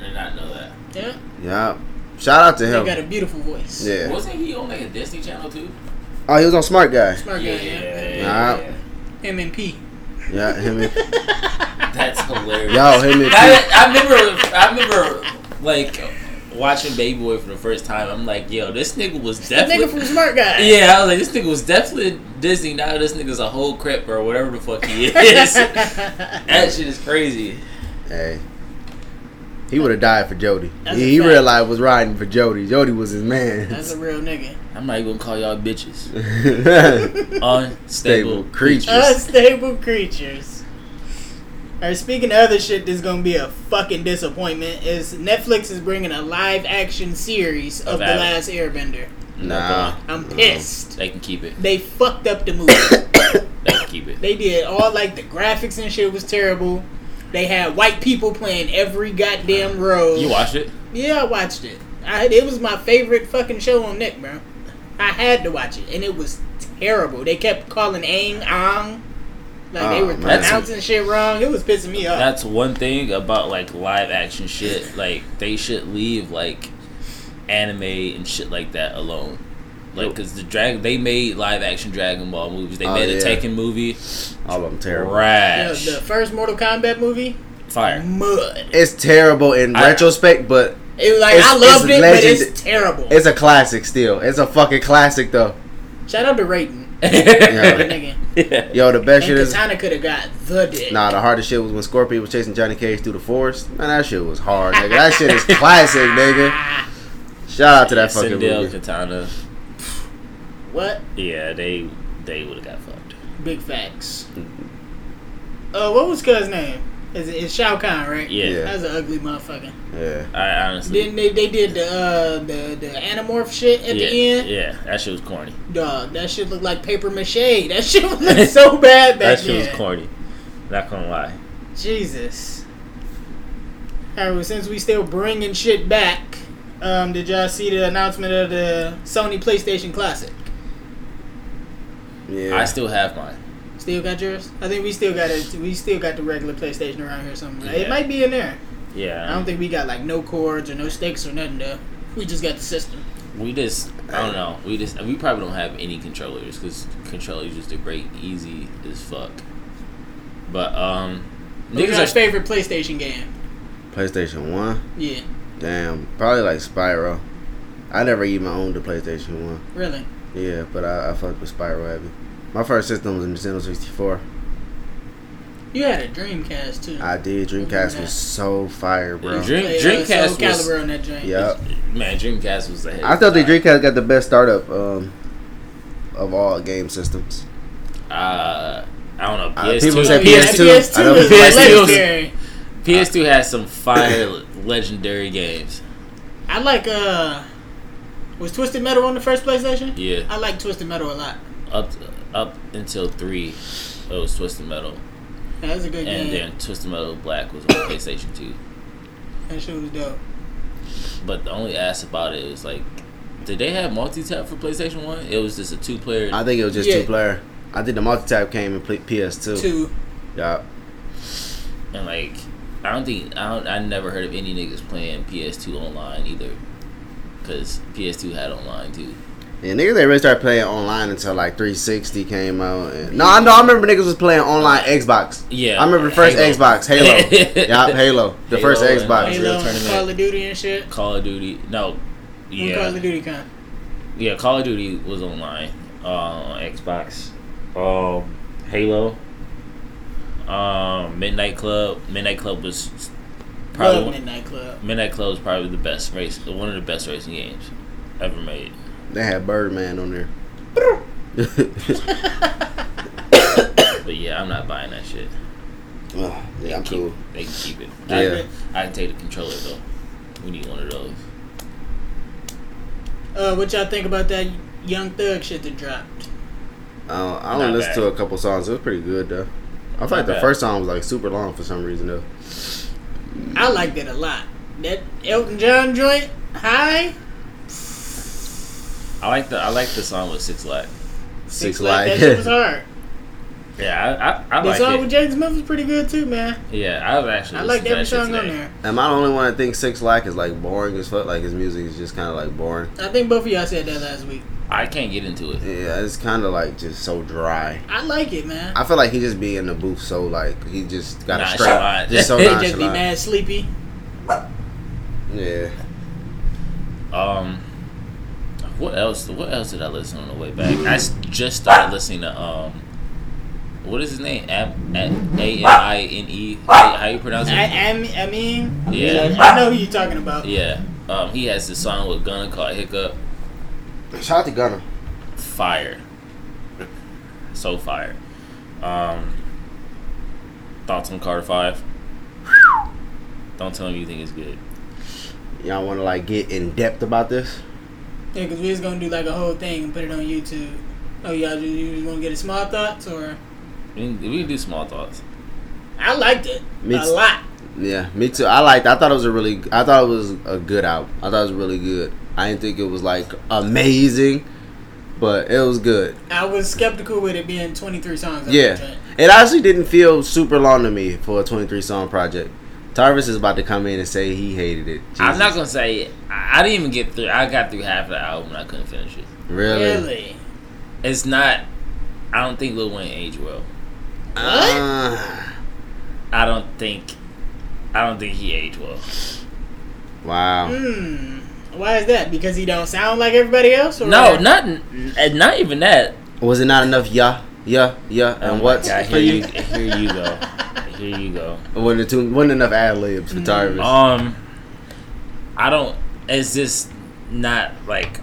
I did not know that. Yeah. Yeah. Shout out to him. He got a beautiful voice. Yeah. Wasn't he on like a Disney Channel too? Oh, he was on Smart Guy. Smart guy. Yeah. Nah. Him and P. Yeah, him and That's hilarious. Yo, him and I, P. I remember, I remember, like watching Baby Boy for the first time. I'm like, yo, this nigga was That nigga definitely. from Smart Guy. Yeah, I was like, this nigga was definitely Disney. Now this nigga's a whole crip or whatever the fuck he is. that shit is crazy. Hey. He would have died for Jody. That's He, he realized was riding for Jody. Jody was his man. That's a real nigga. I'm not even gonna call y'all bitches. Unstable creatures. Unstable creatures. Alright, speaking of other shit that's gonna be a fucking disappointment, is Netflix is bringing a live action series of, Of The Avatar. Last Airbender. Nah. I'm pissed. They can keep it. They fucked up the movie. They can keep it. they did all like the graphics and shit was terrible. They had white people playing every goddamn mm. role. You watched it? Yeah, I watched it. I, it was my favorite fucking show on Nick, bro. I had to watch it, and it was terrible. They kept calling Aang Ang. Like they Oh, were man. pronouncing shit wrong. It was pissing me off. That's one thing about like live action shit. Like they should leave like anime and shit like that alone. Like, cause the drag they made live action Dragon Ball movies. They Oh, made yeah. a Tekken movie. All of them terrible. Yeah, Trash. the first Mortal Kombat movie, Fire. mud. It's terrible in I- retrospect, but It was like It's- I loved it's it, legend- but it's terrible. it's a classic still. It's a fucking classic though. Shout out to Raiden. Yeah. nigga. yeah. Yo, the best shit And is Katana could have got the dick. nah. The hardest shit was when Scorpion was chasing Johnny Cage through the forest. Man, that shit was hard, nigga. That shit is classic, nigga. Shout out to that fucking Sindel, movie. Katana. What? Yeah, they they would have got fucked. Big facts. Uh, what was Cuz name? Is it it's Shao Kahn, right? Yeah. Yeah. That's an ugly motherfucker. Yeah. I honestly. Then they, they did the uh the the anamorph shit at yeah, the end. yeah, that shit was corny. Dog, that shit looked like paper mache. That shit looked so bad back That shit was corny. Not gonna lie. Jesus. Alright, well, since we still bringing shit back, um, did y'all see the announcement of the Sony PlayStation Classic? Yeah. I still have mine. Still got yours? I think we still got it. We still got the regular PlayStation around here somewhere. It might be in there. Yeah. I don't think we got like no cords or no sticks or nothing though. We just got the system. We just, I don't know. We just, we probably don't have any controllers because controllers just are great, easy as fuck. But um, What's niggas your are favorite PlayStation game? PlayStation One. Yeah, Damn, probably like Spyro. I never even owned the PlayStation One. really. Yeah, but I, I fucked with Spyro heavy. My first system was a Nintendo 64. You had a Dreamcast too. I did. Dreamcast was so fire, bro. Dream, Play, uh, Dreamcast Soul was, Calibur on that joint. Yep. man. Dreamcast was the head. I thought the Dreamcast got the best startup um, of all game systems. Uh, I don't know. Uh, PS2. people Oh, say yeah, PS2. PS2 I know was PS2. PS2 has some fire legendary games. I like uh, was Twisted Metal on the first PlayStation? Yeah, I like Twisted Metal a lot. up up until three, it was Twisted Metal, Yeah, was a good and game. And then Twisted Metal Black was on PlayStation Two. That shit was dope. But the only ass about it was like, did they have multi tap for PlayStation One? It was just a two player. I think it was just Yeah. two player. I think the multi tap came in PS2. Two. Yeah. And like, I don't think I don't. I never heard of any niggas playing PS2 online either, because PS2 had online too. Yeah, niggas they really started playing online until like 360 came out. And, no, I know. I remember niggas was playing online Xbox. Yeah, I remember the first Halo. Xbox, Halo. yeah, Halo. The Halo first Xbox. Halo, Real Tournament. Call of Duty and shit. Call of Duty. No, When yeah, Call of Duty come. yeah. Call of Duty was online uh, on Xbox. Um, Halo. Um, Midnight Club. Midnight Club was probably Love Midnight Club. Midnight Club was probably the best race, one of the best racing games ever made. They had Birdman on there. But yeah, I'm not buying that shit. oh, yeah, I'm Keep- cool. They can keep it. Yeah. I, I can take the controller though. We need one of those. Uh, what y'all think about that Young Thug shit that dropped? Uh, I Not only listened bad. to a couple songs. It was pretty good though. I felt like the first song was like super long for some reason though. I liked it a lot. That Elton John joint, high. I like the I like the song with Six Lack. Six Like, Flags. That shit was hard. Yeah, I I, I The like song it. with Jaden Smith was pretty good too, man. yeah, I was actually. I listened liked to every that shit song on there. Am I the only one that thinks Six Lack is like boring as fuck? Like his music is just kind of like boring. I think both of y'all said that last week. I can't get into it. Yeah, it's kind of like just so dry. I like it, man. I feel like he just be in the booth so like he just got a straight, Nonchalant. just so They just be nonchalant. mad sleepy. Yeah, Um, what else? What else did I listen on the way back? I just started listening to um, what is his name? A M I N E. How how you pronounce it? I, I mean, Yeah. I know who you're talking about. Yeah. Um, he has this song with Gunna called Hiccup. shout out to Gunna. Fire. So fire. Um, thoughts on Carter Five? Don't tell me you think it's good. Y'all want to like get in depth about this? Yeah, because we're just gonna do like a whole thing and put it on YouTube. Oh, y'all just, you just want to get a small thoughts or? We can, we can do small thoughts. I liked it Me a lot. Yeah, me too. I liked. I thought it was a really. I thought it was a good album. I thought it was really good. I didn't think it was like amazing, but it was good. I was skeptical with it being 23 songs. on Yeah. It actually didn't feel super long to me for a 23 song project. Tarvis is about to come in and say he hated it. I'm not gonna say I, I didn't even get through. I got through half of the album and I couldn't finish it. really. Really? It's not. I don't think Lil Wayne aged well. Uh, I don't think. I don't think he aged well. wow. Hmm. Why is that? Because he don't sound like everybody else? Or No, not not even that. Was it not enough? Yeah, yeah, yeah. Oh And my what God, here you? you? Here you go. Here you go. Wasn't, it too, wasn't enough ad libs for Tarvis. Um, I don't. It's just not like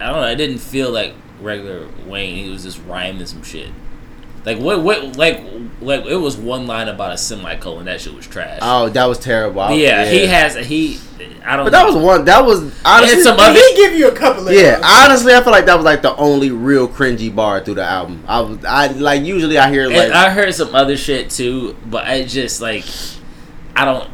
I don't know. It didn't feel like regular Wayne. He was just rhyming some shit. Like what? What? Like like it was one line about a semicolon. That shit was trash. Oh, that was terrible. I- yeah, he has he. I don't. But that know. was one. That was honestly. some Did other- he give you a couple of yeah, those? honestly, I feel like that was like the only real cringy bar through the album. I was, I like usually I hear And like I heard some other shit too, but I just like I don't.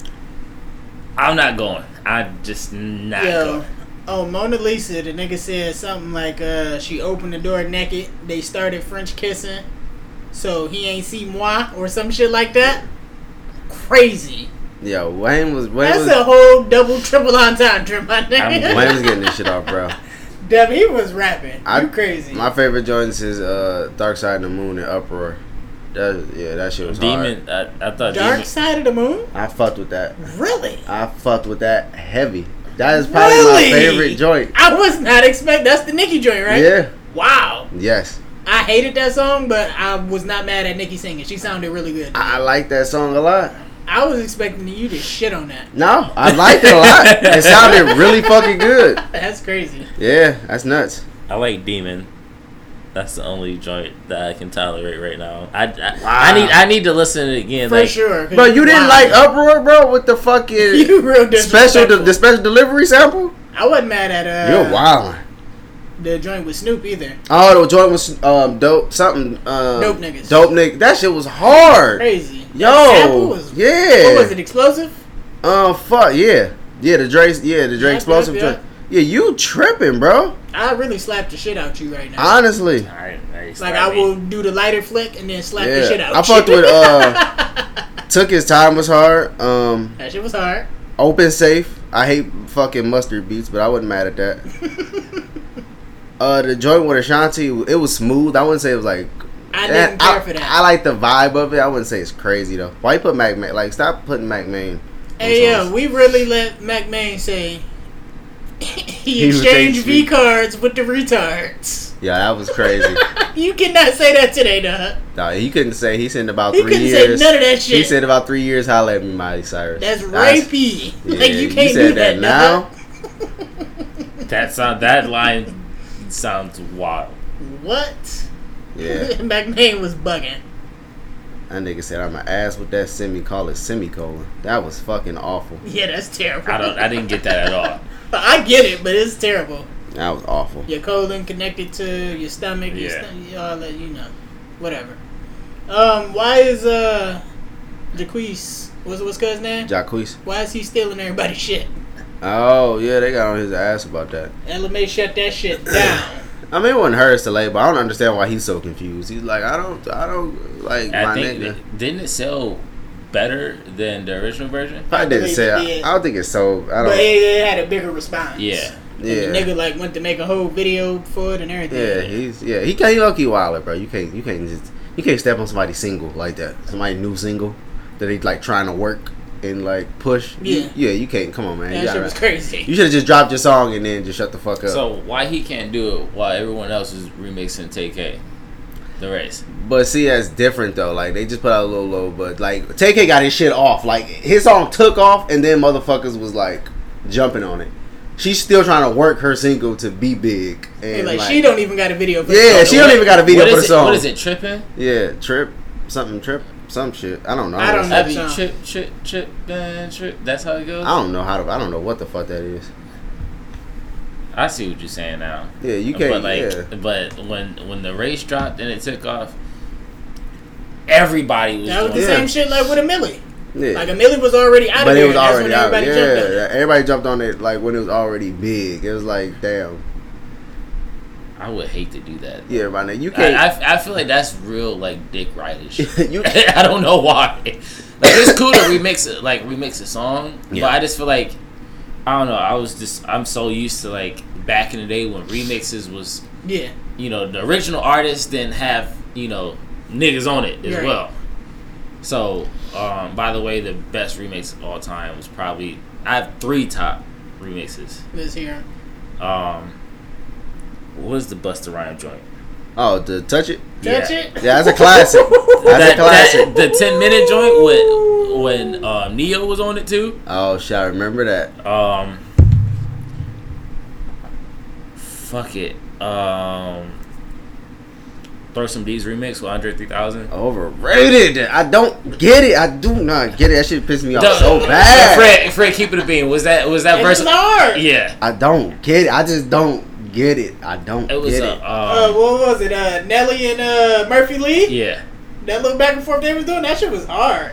I'm not going. I just not Yo, going. oh Mona Lisa, the nigga said something like uh she opened the door naked. They started French kissing, so he ain't see moi or some shit like that. Crazy. yo Wayne was Wayne That's was, a whole double triple entendre, my I'm- nigga. Wayne was getting this shit off, bro. Damn, he was rapping. I- you crazy. My favorite joints is uh, Dark Side of the Moon and Uproar. That yeah, that shit was hard. Demon. I, I thought Dark Demon. Side of the Moon? I fucked with that. Really? I fucked with that heavy. That is probably Really? my favorite joint. I was not expect. That's the Nicki joint, right? Yeah. Wow. Yes. I hated that song, but I was not mad at Nicki singing. She sounded really good. I, I like that song a lot. I was expecting you to shit on that. No, I liked it a lot. It sounded really fucking good. That's crazy. Yeah, that's nuts. I like Demon. That's the only joint that I can tolerate right now. I, I, Wow. I need I need to listen to it again. For like, sure. 'cause Bro, you didn't wow. like Uproar, bro, with the fucking You real special disrespectful. the special delivery sample? I wasn't mad at uh You're wild. The joint with Snoop either. Oh, the joint was um dope something um Dope niggas. Dope nigga. That shit was hard. Crazy. Yo, sample was, yeah. What was it? Explosive? Uh, fuck yeah, yeah. The Drake, yeah, the Drake Yeah, explosive yeah, joint. Yeah, you tripping, bro? I really slapped the shit out you right now. Honestly, I, I like I will do the lighter flick and then slap the shit out. I you. fucked with, uh, took his time was hard. Um, that shit was hard. open safe. I hate fucking mustard beats, but I wasn't mad at that. Uh, the joint with Ashanti, it was smooth. I wouldn't say it was like. I Eh, didn't care I, for that. I like the vibe of it. I wouldn't say it's crazy though. Why you put Mack Maine? Like, stop putting Mack Maine. Hey, yeah, we really let Mack Maine say he, He exchanged V cards with the retards. Yeah, that was crazy. you cannot say that today, dog. nah, he couldn't say. He said about He three couldn't years. say none of that shit. He said about three years. Holla at me, Miley Cyrus. That's That's- rapey. Yeah, like you can't said do that, now. dog. that sound that line sounds wild. What? Yeah, Mack Maine was bugging. that nigga said I'm an ass with that semicolon. Semicolon. That was fucking awful. Yeah, that's terrible. I don't. I didn't get that at all. I get it, but it's terrible. That was awful. Your colon connected to your stomach, your Yeah. sto- all that, you know, whatever. Um, why is uh, Jaquez? What's what's his name? Jacquees. Why is he stealing everybody's shit? Oh yeah, they got on his ass about that. Ella Mai shut that shit down. I mean, it wasn't hers to lay, but I don't understand why he's so confused. He's like, I don't, I don't like I my think nigga. didn't it sell better than the original version? I didn't believe say. I, did. I don't think it sold. I but don't. it, it had a bigger response. Yeah. And Yeah. the nigga like went to make a whole video for it and everything. Yeah, he's yeah. He can't. He low wilder, bro. You can't. You can't just. You can't step on somebody's single like that. Somebody new single that he's like trying to work and like push. You- Yeah. yeah. You can't. Come on, man. that You, shit was crazy. you should have just dropped your song and then just shut the fuck up. So why he can't do it while everyone else is remixing Tay-K, the race? But see, that's different though. Like they just put out a little low, but like Tay-K got his shit off. Like his song took off, and then motherfuckers was like jumping on it. She's still trying to work her single to be big, Hey, and like, like, she don't even got a video for the Yeah, song. she don't even got a video What for is the it- song. What is it? Tripping? Yeah, trip, something trip, some shit. I don't know. I don't know. I the be song. trip, trip, trip, uh, trip. That's how it goes. I don't know how to. I don't know what the fuck that is. I see what you're saying now. Yeah, you can't. But like, yeah. but when when the race dropped and it took off, everybody was That was the doing Yeah. same shit like with a Milli. yeah. Like a Milli was already out but of it there. was That's already when out. everybody Yeah, jumped on it. yeah, everybody jumped on it like when it was already big. It was like, damn. I would hate to do that. Yeah, my nigga, you can't. I, I feel like that's real like dick rightish. you I don't know why. Like it's cool to remix it, like remix a song, Yeah. but I just feel like I don't know. I was just I'm so used to like back in the day when remixes was Yeah. you know the original artist didn't have you know niggas on it as Right. well. So um, by the way, the best remix of all time was probably I have three top remixes. Let's hear 'em. Um, what was the Busta Rhyme joint? Oh, the touch it. Touch Yeah. it. Yeah, that's a classic. That's that, a classic. that- the ten minute joint when when um, Neo was on it too. oh, shit, I remember that. Um, fuck it. Um, throw some D's remix with Andre three thousand. Overrated. I don't get it. I do not get it. That shit pissed me off so bad. Fred, Fred, keep it a bean. Was that was that It verse? was hard. Yeah, I don't get it. I just don't get it. I don't it was. get Uh, it. Uh, um, what was it? Uh, Nelly and uh, Murphy Lee. yeah, That little back and forth they was doing. That shit was hard.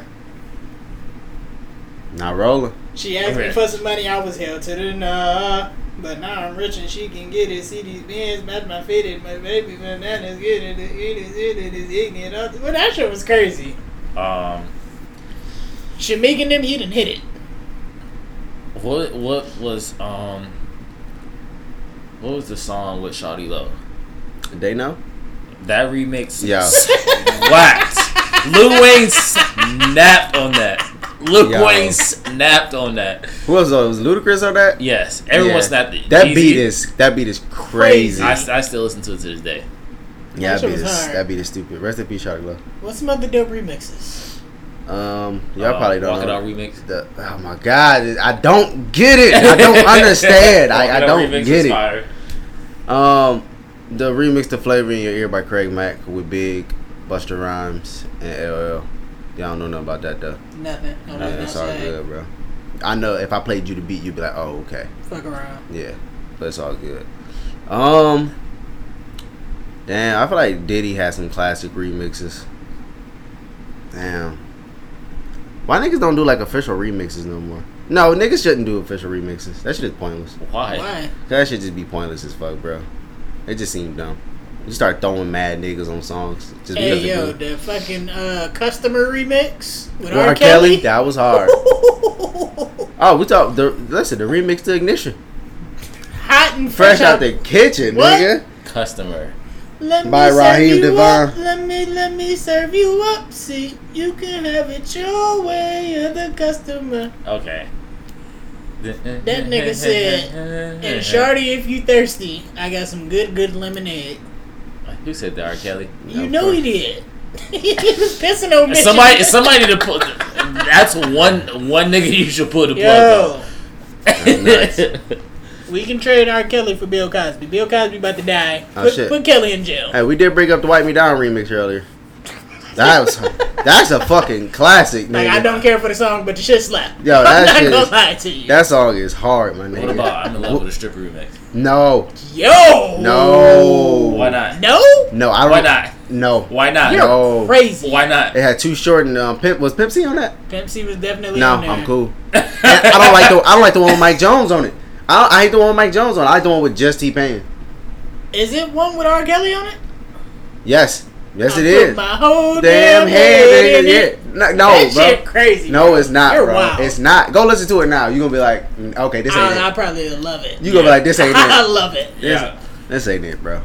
Not rolling. She asked me for some money. I was held to the nah. But now I'm rich and she can get it. See these bands, match my fitted. My baby bananas get it. It is it. It is ignorant. Well, that shit was crazy. um, Shamik and them, he didn't hit it. what what was um, what was the song with Shawty Lo? They know. That remix, Yeah. whacked. Lil Wayne snapped on that. Lil Yo. Wayne snapped on that. Who else? Was Ludacris on that? Yes, everyone Yeah. snapped it. That Jeezy. beat is that beat is crazy. I, I still listen to it to this day. yeah, That that shit beat is hard. that beat is stupid. Rest in peace, Shawty Love. What's some other dope remixes? Um, y'all Uh, probably don't Walk It know. Out remix. The, oh my god, I don't get it. I don't understand. I, I Walk It Out don't remix get is it. fire. Um, the remix to "Flavor in Your Ear" by Craig Mack with Big, Busta Rhymes, and LL. Y'all don't know nothing about that though. Nothing. I Yeah, it's all good, bro. I know if I played you the beat, you'd be like, "Oh, okay, Fuck around. yeah," but it's all good. Um, damn, I feel like Diddy has some classic remixes. Damn, why niggas don't do like official remixes no more? No, niggas shouldn't do official remixes. That shit is pointless. Why? Why? That should just be pointless as fuck, bro. It just seemed dumb. You start throwing mad niggas on songs just Hey yo, the fucking uh, customer remix with good. R. Kelly. that was hard. oh, we talk. The, listen, the remix to Ignition, Hot and fresh fresh, out the kitchen, What? nigga. Customer. Let By me Raheem serve Devon. Let me let me serve you up. See, you can have it your way. You're the customer. Okay. That nigga said, And shorty, if you thirsty, I got some good good lemonade. Who said that? R. Kelly. You Of know he did. he was pissing on me. Somebody, somebody to put. That's one one nigga you should put a Yo, plug Nuts. on. we can trade R. Kelly for Bill Cosby. Bill Cosby about to die. Oh, Put, shit. put Kelly in jail. Hey, we did bring up the "Wipe Me Down" remix earlier. That was that's a fucking classic, Like. I don't care for the song, but the shit slap. Yo, I'm that not shit gonna is- lie to you. That song is hard, my nigga. What about I'm in love with a stripper remix? No, Yo, no, Why not? No, no. I don't. Why not? No, Why not? you're No. crazy. Why not? it had too short and um, Pimp was Pimp C on that. Pimp C was definitely No, on there. I'm cool. I don't like the I don't like the one with Mike Jones on it. I, I hate the one with Mike Jones on. it. I like the one with just T Pain. Is it one with R. Kelly on it? Yes, yes I it put is. My whole Damn damn head, head in nigga. it. No, no, that bro. shit crazy. No, bro. it's not, You're bro. wild. It's not. Go listen to it now. You are gonna be like, mm, okay, this ain't I, I probably love it. You gonna be like, this ain't I it. love it. This, Yeah. this ain't it, bro.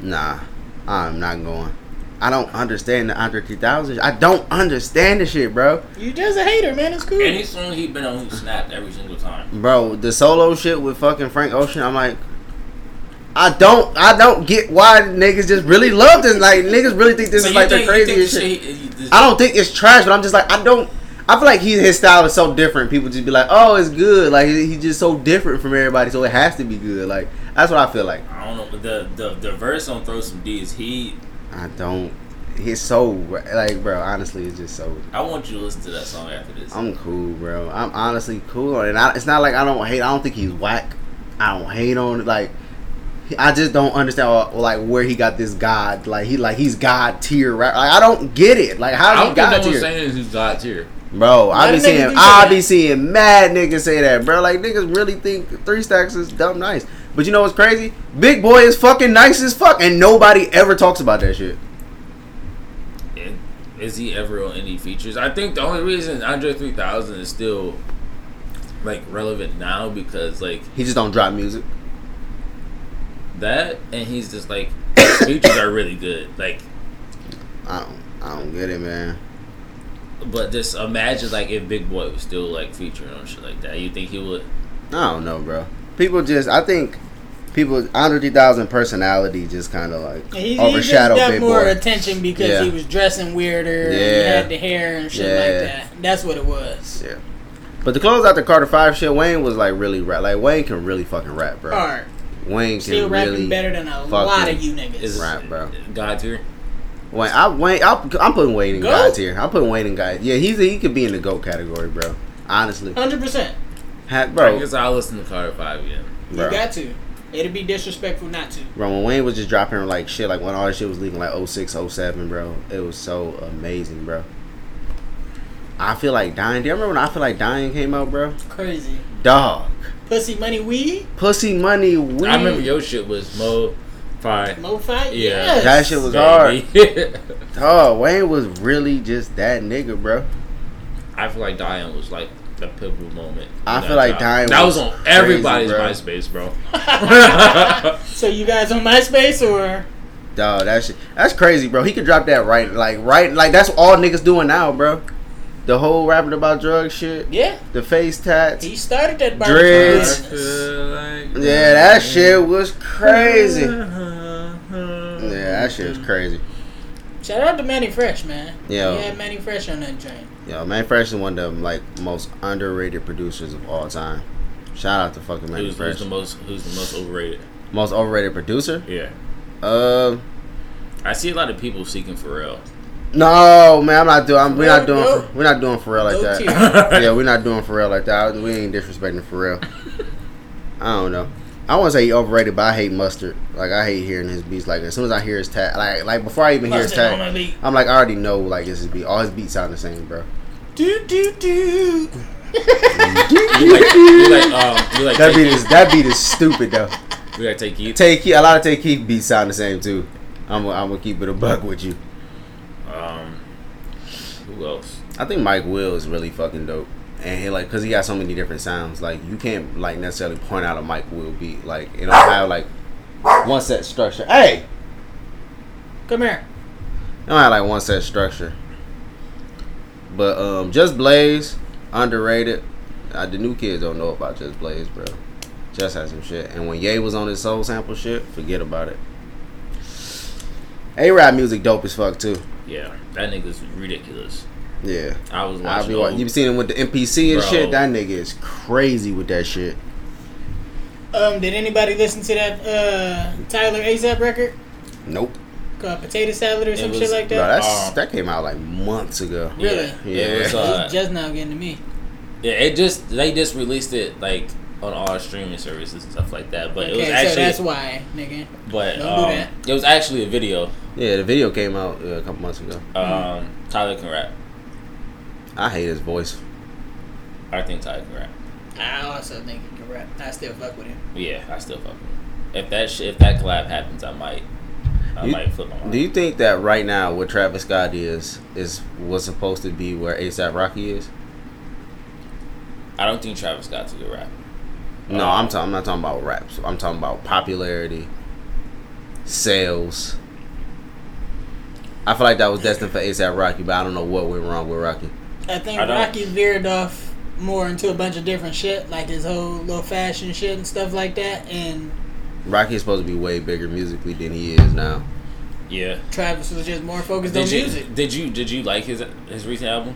Nah, I'm not going. I don't understand the Andre 3000. I don't understand the shit, bro. You just a hater, man. It's cool. Any song he been on, he snapped every single time. Bro, the solo shit with fucking Frank Ocean, I'm like, I don't, I don't get why niggas just really love this. Like niggas really think this So is like the think- you craziest shit. shit he- he- I don't think it's trash, but I'm just like, I don't. I feel like he, his style is so different. People just be like, "Oh, it's good." Like he- he's just so different from everybody, so it has to be good. Like that's what I feel like. I don't know. but The the the verse on "Throw Some D's." He. I don't. He's so like, bro. Honestly, it's just so. I want you to listen to that song after this. I'm cool, bro. I'm honestly cool on it. And I, it's not like I don't hate. I don't think he's whack. I don't hate on it. Like I just don't understand like where he got this God. Like he like he's God tier. Right? Like I don't get it. Like I how's don't he think no God one's tier? saying he's God tier. Bro, I Lot be seeing I that. be seeing mad niggas say that, bro. Like niggas really think three stacks is dumb nice. But you know what's crazy? Big boy is fucking nice as fuck, and nobody ever talks about that shit. Yeah. is he ever on any features? I think the only reason Andre 3000 is still like relevant now because like He just don't drop music. That, and he's just like his features are really good. Like, I don't. I don't get it, man. but just imagine like if Big Boy was still like featuring on shit like that. You think he would? I don't know, bro. People just. I think people. hundred thousand personality just kind of like He, he just overshadowed got Big more Boy. attention because Yeah. he was dressing weirder and he Yeah. had the hair and shit Yeah. like that. That's what it was. Yeah. But the close out the Carter Five shit, Wayne was like really rap. Like Wayne can really fucking rap, bro. Hard. Wayne Still can rapping really better than a fucking lot of you niggas. Is Right, bro. God tier? Wayne. I Wayne. I, I'm putting Wayne in Goat? guys here. I'm putting Wayne in guys. Yeah, he's he could be in the goat category, bro. Honestly, Hundred percent. ha, I bro. guess I'll listen to Carter Five again. You got to. It'd be disrespectful not to. Bro, when Wayne was just dropping like shit, like when all that shit was leaving like 06, 07, bro, it was so amazing, bro. I feel like dying. Do you remember when I feel like dying came out, bro? Crazy. Dog, Pussy money weed. pussy money, weed. I remember your shit was Mo Fire. Mo fight. Yeah. Yes. That shit was Baby. Dog, Wayne was really just that nigga, bro. I feel like dying was like the pivotal moment. I feel like drop. Dying That was, was on everybody's crazy, bro. MySpace, bro. So you guys on MySpace or? Dog, that shit, that's crazy, bro. He could drop that right, like right, like that's all niggas doing now, bro. The whole rapping about drug shit, Yeah. the face tats. He started that Dreads. barbecue business. Yeah, that shit was crazy. Yeah, that shit was crazy. Shout out to Mannie Fresh, man. Yeah. He had Mannie Fresh on that train. Yo, Mannie Fresh is one of the like most underrated producers of all time. Shout out to fucking Man Who's, Fresh. who's the most? Who's the most overrated? most overrated producer? Yeah, Uh, I see a lot of people seeking Pharrell. No, man, I'm not doing. I'm, we're not doing. For, we're not doing Pharrell like that. yeah, we're not doing Pharrell like that. We ain't disrespecting Pharrell. I don't know. I want to say he overrated, but I hate mustard. Like I hate hearing his beats. Like as soon as I hear his tag, like like before I even hear his tag. I'm like I already know like this is beat. All his beats sound the same, bro. Do do do. You like, you like, um, you like That Take beat Keith? is that beat is stupid though. You like Tay Keith? Tay Keith- a lot of Tay Keith beats sound the same too. I'm gonna- I'm gonna keep it a buck with you. Um, who else? I think Mike Will is really fucking dope, and he like because he got so many different sounds. Like you can't like necessarily point out a Mike Will beat. Like it don't have like one set structure. Hey, Come here. it don't have like one set structure. But um, Just Blaze underrated. Uh, the new kids don't know about Just Blaze, bro. Just had some shit, and when Ye was on his soul sample shit, forget about it. Araab Muzik dope as fuck too. Yeah, that nigga's ridiculous. Yeah. I was I watching. be old- watching. You seen him with the MPC and Bro. shit? That nigga is crazy with that shit. Um, did anybody listen to that uh Tyler ASAP record Nope. called Potato Salad or some was- shit like Bro, that? that's Um, that came out like months ago. Really? Yeah, it was, Yeah. uh, It's just now getting to me. yeah, it just they just released it like on all streaming services and stuff like that. But it was actually, so that's why, nigga. but Don't do um, that. it was actually a video. Yeah, the video came out uh, a couple months ago. Um, Tyler can rap. I hate his voice. I think Tyler can rap. I also think he can rap. I still fuck with him. Yeah, I still fuck with him. If that sh- if that collab happens, I might, I You- might flip my mind. Do you think that right now what Travis Scott is is was supposed to be where ASAP Rocky is? I don't think Travis Scott's a good rapper. No, I'm talking. I'm not talking about raps. I'm talking about popularity, sales. I feel like that was destined for ASAP Rocky, but I don't know what went wrong with Rocky. I think I Rocky veered off more into a bunch of different shit, like his whole little fashion shit and stuff like that. And Rocky is supposed to be way bigger musically than he is now. Yeah. Travis was just more focused on Did you music. did you did you like his his recent album?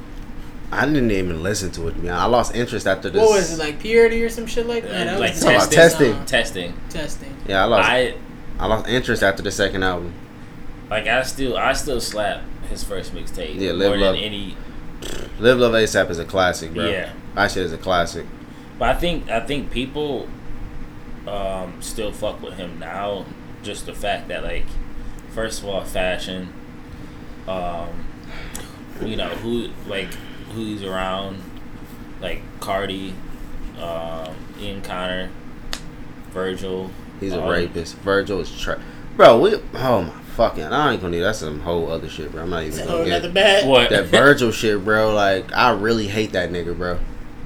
I didn't even listen to it. Man, I lost interest after this. What was it like, purity or some shit like that? Uh, like was the Talking about testing. song. Testing. Testing. Yeah, I lost. I, I lost interest after the second album. like I still I still slap his first mixtape Yeah, Live more Love. than any. Live Love ASAP is a classic, bro. Yeah. that shit is a classic. But I think I think people um, still fuck with him now. Just the fact that like, first of all, fashion. Um, you know who like who he's around, like Cardi, um, Ian Connor, Virgil. He's a um, rapist. Virgil is tra- bro. We oh my fucking. I ain't gonna need. That's some whole other shit, bro. I'm not even It's gonna whole get nother bag. What that Virgil shit, bro. Like I really hate that nigga, bro.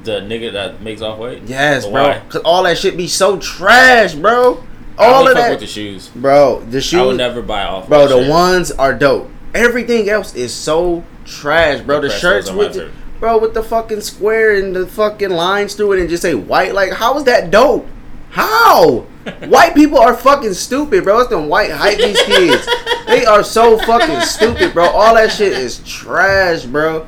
the nigga that makes Off-White? Yes, But bro. why? Cause all that shit be so trash, bro. All only of that, with the shoes. bro. The shoes. I would never buy off. bro. The shit. ones are dope. Everything else is so trash, bro. The shirts those on my with, the, bro, with the fucking square and the fucking lines through it, and just say white. Like, how is that dope? How? white people are fucking stupid, bro. It's them white hype these kids. They are so fucking stupid, bro. All that shit is trash, bro.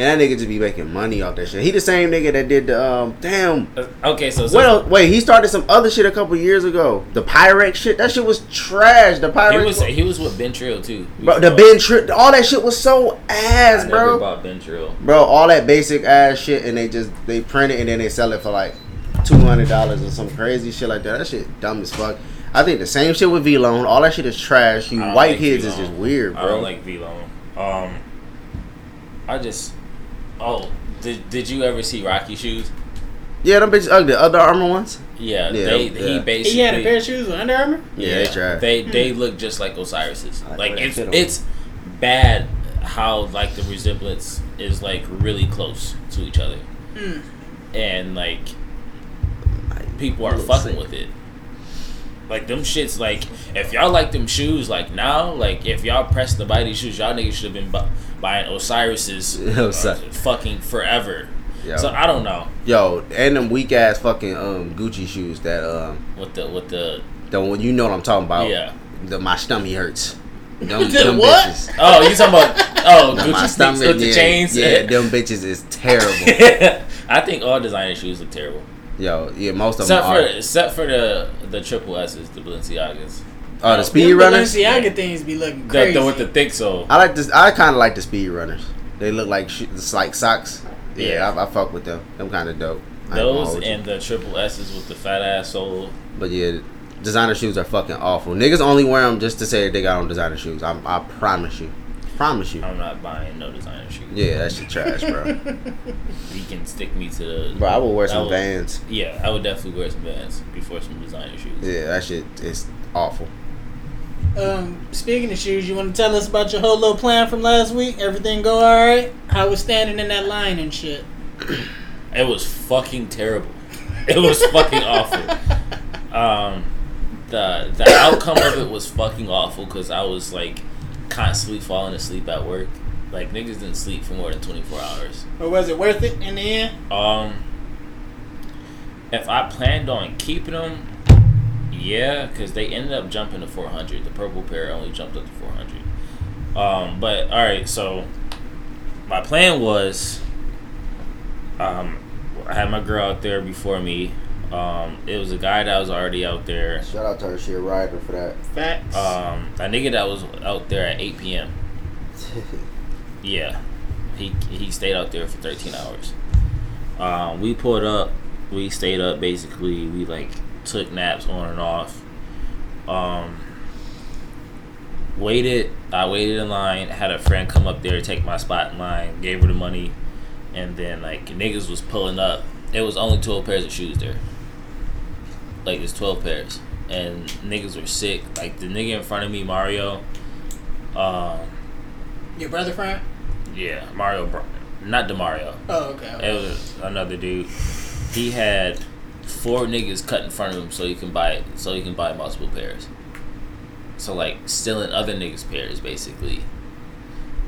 And that nigga just be making money off that shit. He the same nigga that did the um damn Uh, Okay, so, so well, wait, he started some other shit a couple years ago. The Pyrex shit, that shit was trash. The he was he was with Been Trill too. Bro, the Ben Tri- all that shit was so ass, I bro. bought Been Trill. Bro, all that basic ass shit, and they just they print it and then they sell it for like two hundred dollars or some crazy shit like that. That shit dumb as fuck. I think the same shit with V-Lone. All that shit is trash. You white like kids is V-Lone. just weird, bro. I don't like V-Lone. Um, I just. Oh, did did you ever see Rocky shoes? yeah, them bitches ugly. The Under Armour ones. Yeah, Yeah, they yeah. he basically He had a pair of shoes with Under Armour. Yeah, they trash. They they look just like Osiris's. Like Like it's it's bad how like the resemblance is like really close to each other, Mm. and like people are Little fucking sick. with it. Like them shits, like if y'all like them shoes, like now, like if y'all press to buy these shoes, y'all niggas should have been bu- buying Osiris's uh, fucking forever. Yo, So I don't know yo, and them weak ass fucking um Gucci shoes that um what the what the the one you know what I'm talking about. yeah. The my stomach hurts. Them, The them what? bitches. Oh, you talking about oh No, Gucci stomach, with the chains? Yeah, them bitches is terrible. I think all designer shoes look terrible. Yo, yeah, most of Except them for are. except for the the triple S's, the Balenciagas. Oh, the Them speed runners. Balenciaga things be looking The, crazy. the with the thick sole. I like this. I kind of like the speed runners. They look like sh- it's like socks. Yeah, Yeah. I, I fuck with them. Them kind of dope. I ain't gonna Those hold you. and the triple S's with the fat ass sole. But yeah, designer shoes are fucking awful. Niggas only wear them just to say that they got on designer shoes. I, I promise you. Promise you. I'm not buying no designer shoes. Yeah, that shit trash, bro. You can stick me to the. bro, I will wear some would- Vans. Yeah, I would definitely wear some Vans before some designer shoes. Yeah, that shit is awful. Um, speaking of shoes, you want to tell us about your whole little plan from last week? Everything go all right? I was standing in that line and shit? It was fucking terrible. It was fucking awful. Um, the the outcome of it was fucking awful because I was like constantly falling asleep at work. Like niggas didn't sleep for more than twenty four hours. Or was it worth it in the end? Um, if I planned on keeping them, yeah, because they ended up jumping to four hundred. The purple pair only jumped up to four hundred. Um, but all right, so my plan was, um, I had my girl out there before me. Um, it was a guy that was already out there. Shout out to her shit rider for that. Facts. Um, a nigga that was out there at eight p.m. Yeah, he he stayed out there for thirteen hours. Um, we pulled up. We stayed up. Basically, we like took naps on and off. Um, waited. I waited in line. Had a friend come up there take my spot in line. Gave her the money, and then like niggas was pulling up. It was only twelve pairs of shoes there. Like it's twelve pairs, and niggas were sick. Like the nigga in front of me, Mario. Um, Your brother friend? yeah, Mario, not Demario. Oh, okay. It was another dude. He had four niggas cut in front of him so he can buy so he can buy multiple pairs. So like stealing other niggas' pairs basically.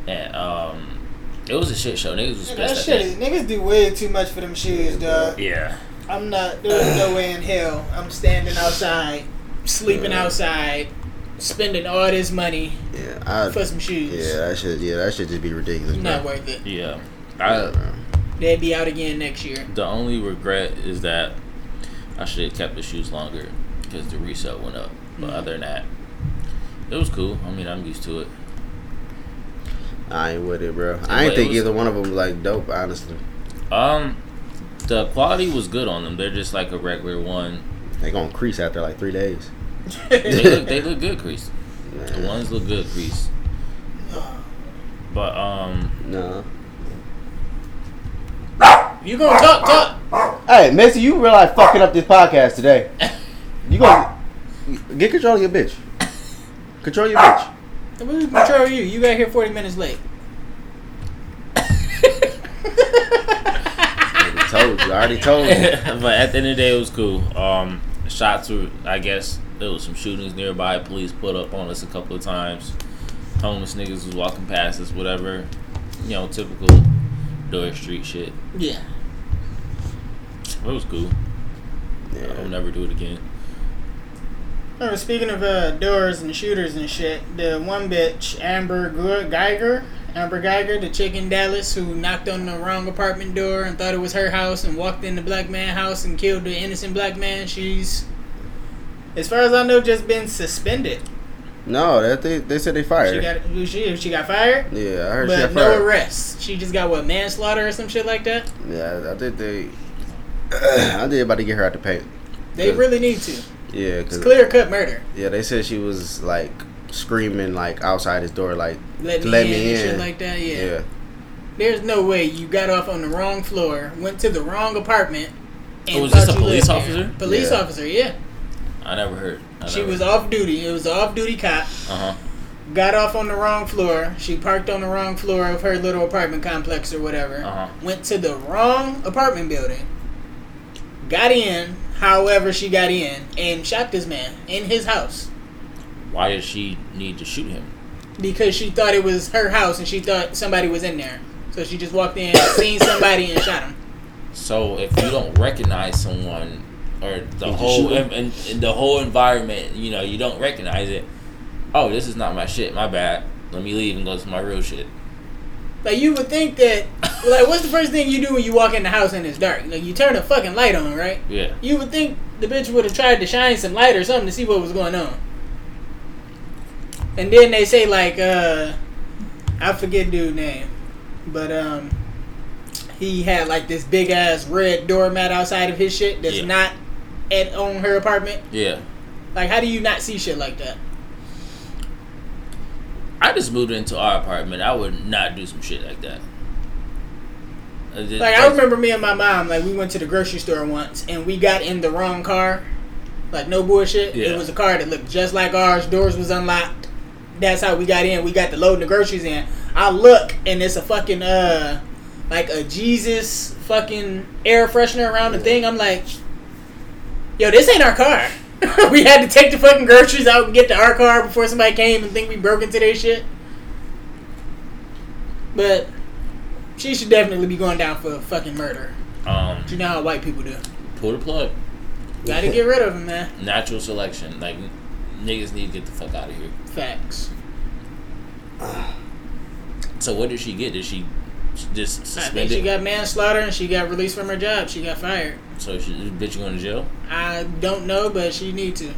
And um it was a shit show. Niggas was that pissed shit niggas do way too much for them shoes, dog. Yeah. I'm not, there's no way in hell I'm standing outside, sleeping Yeah. outside, spending all this money Yeah, I. for some shoes. Yeah, that should. Yeah, that should just be ridiculous. Not bro. worth it. Yeah. Yeah, I bro. They'll be out again next year. the only regret is that I should have kept the shoes longer because the resale went up. But Mhm. other than that, it was cool. I mean, I'm used to it. I ain't with it, bro. I ain't it think was- either one of them was like dope, honestly. Um, the quality was good on them. They're just like a regular one. They gonna crease after like three days. They look, they look good, crease. The ones look good, crease. But um, No. You gonna talk, talk. Hey, Missy, you realize fucking up this podcast today. You gonna get control of your bitch. Control your bitch. Who's control you? You got here 40 minutes late. I you. Already told you. but at the end of the day, it was cool. Um, shots were, I guess, there was some shootings nearby. Police put up on us a couple of times. Homeless niggas was walking past us, whatever. You know, typical Door Street shit. Yeah. It was cool. Yeah. I'll never do it again. Speaking of uh, doors and shooters and shit, the one bitch, Amber Gu- Geiger, Amber Geiger, the chick in Dallas who knocked on the wrong apartment door and thought it was her house and walked in the black man house and killed the innocent black man. She's, as far as I know, just been suspended. No, that they they said they fired. She got she she got fired, yeah, I heard she but got no fired. arrests. She just got what manslaughter or some shit like that. Yeah, I think they. I think about to get her out the paint. They really need to. Yeah, It's clear cut murder. yeah, they said she was like screaming like outside his door, like Let me Let in me and shit like that. yeah. There's no way you got off on the wrong floor, went to the wrong apartment. And Oh, was this a police lived there. officer? Police Yeah. officer, yeah. I never heard. I She never was heard. off duty. It was an off duty cop. Uh huh. Got off on the wrong floor. She parked on the wrong floor of her little apartment complex or whatever. Uh huh. Went to the wrong apartment building. Got in, however she got in, and shot this man in his house Why did she need to shoot him? because she thought it was her house and she thought somebody was in there. So she just walked in, seen somebody, and shot him. So if you don't recognize someone or the You whole shoot 'em? in, in the whole environment, you know, you don't recognize it. Oh, this is not my shit. My bad. Let me leave and go to my real shit. Like you would think that, like, what's the first thing you do when you walk in the house and it's dark? Like you turn a fucking light on, right? Yeah. You would think the bitch would have tried to shine some light or something to see what was going on. And then they say like, uh, I forget dude name, but um, he had like this big ass red doormat outside of his shit that's Yeah. not at on her apartment. Yeah. Like, how do you not see shit like that? I just moved into our apartment. I would not do some shit like that. Th- Like I remember me and my mom, like we went to the grocery store once and we got in the wrong car. Like no bullshit. Yeah. It was a car that looked just like ours. Doors was unlocked. That's how we got in. We got to loading the groceries in. I look and it's a fucking uh like a Jesus fucking air freshener around the thing. I'm like, yo, this ain't our car. we had to take the fucking groceries out and get to our car before somebody came and think we broke into their shit. But she should definitely be going down for fucking murder. Um, You know how white people do. pull the plug. Gotta get rid of him, man. Natural selection. Like niggas need to get the fuck out of here. Facts. So what did she get? Did she just I think she got manslaughter and she got released from her job. She got fired. so she this bitch going to jail? I don't know, but she need to.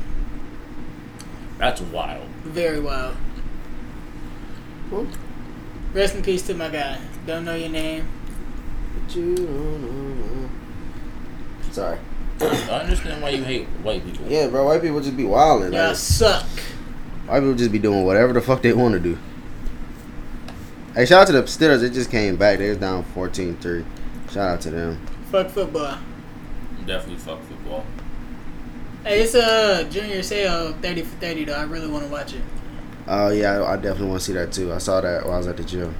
That's wild. Very wild. Well, Rest in peace to my guy. Don't know your name. but you don't know. Sorry. I understand why you hate white people. Yeah, bro. White people just be wilding. Y'all Like, suck. White people just be doing whatever the fuck they want to do. Hey, shout out to the Steelers. They just came back. They was down 14-3. Shout out to them. Fuck football. Definitely fuck football. Hey, it's a Junior Seau 30 for 30 though. I really want to watch it. Oh yeah, I, I definitely want to see that too. I saw that while I was at the gym.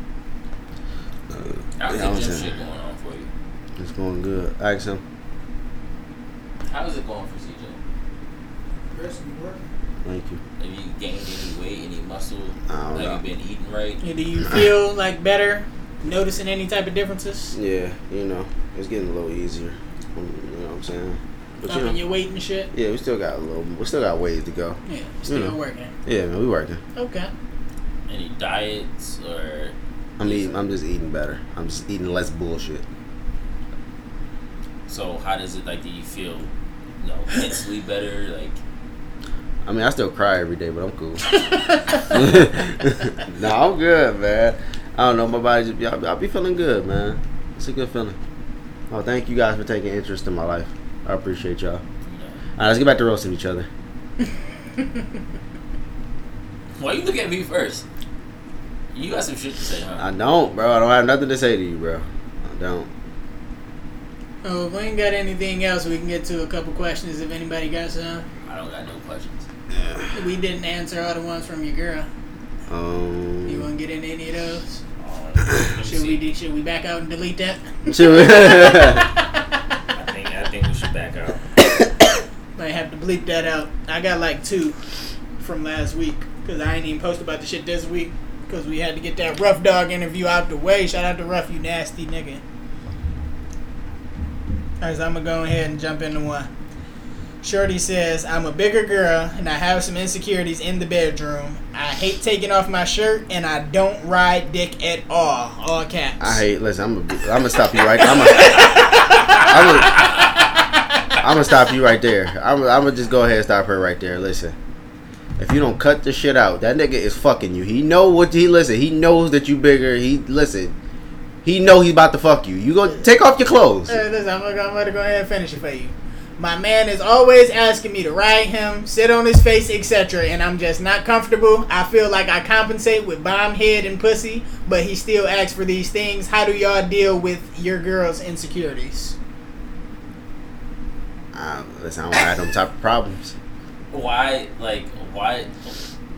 Uh, How's Yeah, I the was gym shit going on for you? It's going good. Ask him. How is it going for CJ? Thank you. Have you gained any weight, any muscle? I don't know. Have you been eating right? Yeah, Do you feel like better? Noticing any type of differences? Yeah, you know, it's getting a little easier. Um, You know what I'm saying? But Up you in know, your weight and shit? yeah, we still got a little. We still got ways to go. Yeah, still know. working. Yeah, man, we working. Okay. Any diets or I'm eating. I'm just eating better. I'm just eating less bullshit. so? How does it like? Do you feel, you know, mentally better? Like, I mean, I still cry every day, but I'm cool. no, I'm good, man. I don't know. My body just. I'll, I'll be feeling good, man. It's a good feeling. Oh, thank you guys for taking interest in my life. I appreciate y'all. All right, let's get back to roasting each other. why you look at me first? You got some shit to say, huh? I don't, bro. I don't have nothing to say to you, bro. I don't. Oh, if we ain't got anything else, we can get to a couple questions if anybody got some. I don't got no questions. We didn't answer all the ones from your girl. Um, You want to get into any of those? Oh, let me Should see. we should we back out and delete that? should we- I think I think we should back out. Might have to bleep that out. I got like two from last week because I ain't even post about the shit this week because we had to get that rough dog interview out the way. Shout out to Rough, you nasty nigga. Alright, so I'm gonna go ahead and jump into one. Shorty says, I'm a bigger girl and I have some insecurities in the bedroom. I hate taking off my shirt and I don't ride dick at all. All caps. I hate. Listen, I'm gonna, I'm gonna stop you right. I'm gonna, I'm gonna, I'm gonna stop you right there. I'm, I'm gonna just go ahead and stop her right there. Listen, if you don't cut the shit out, that nigga is fucking you. He know what he listen. He knows that you bigger. He listen. He know he about to fuck you. You go take off your clothes. Hey, listen, I'm gonna, I'm gonna go ahead and finish it for you. My man is always asking me to ride him, sit on his face, etc., and I'm just not comfortable. I feel like I compensate with bomb head and pussy, but he still asks for these things. How do y'all deal with your girl's insecurities? Uh, listen, I don't have them type of problems. Why, like, why,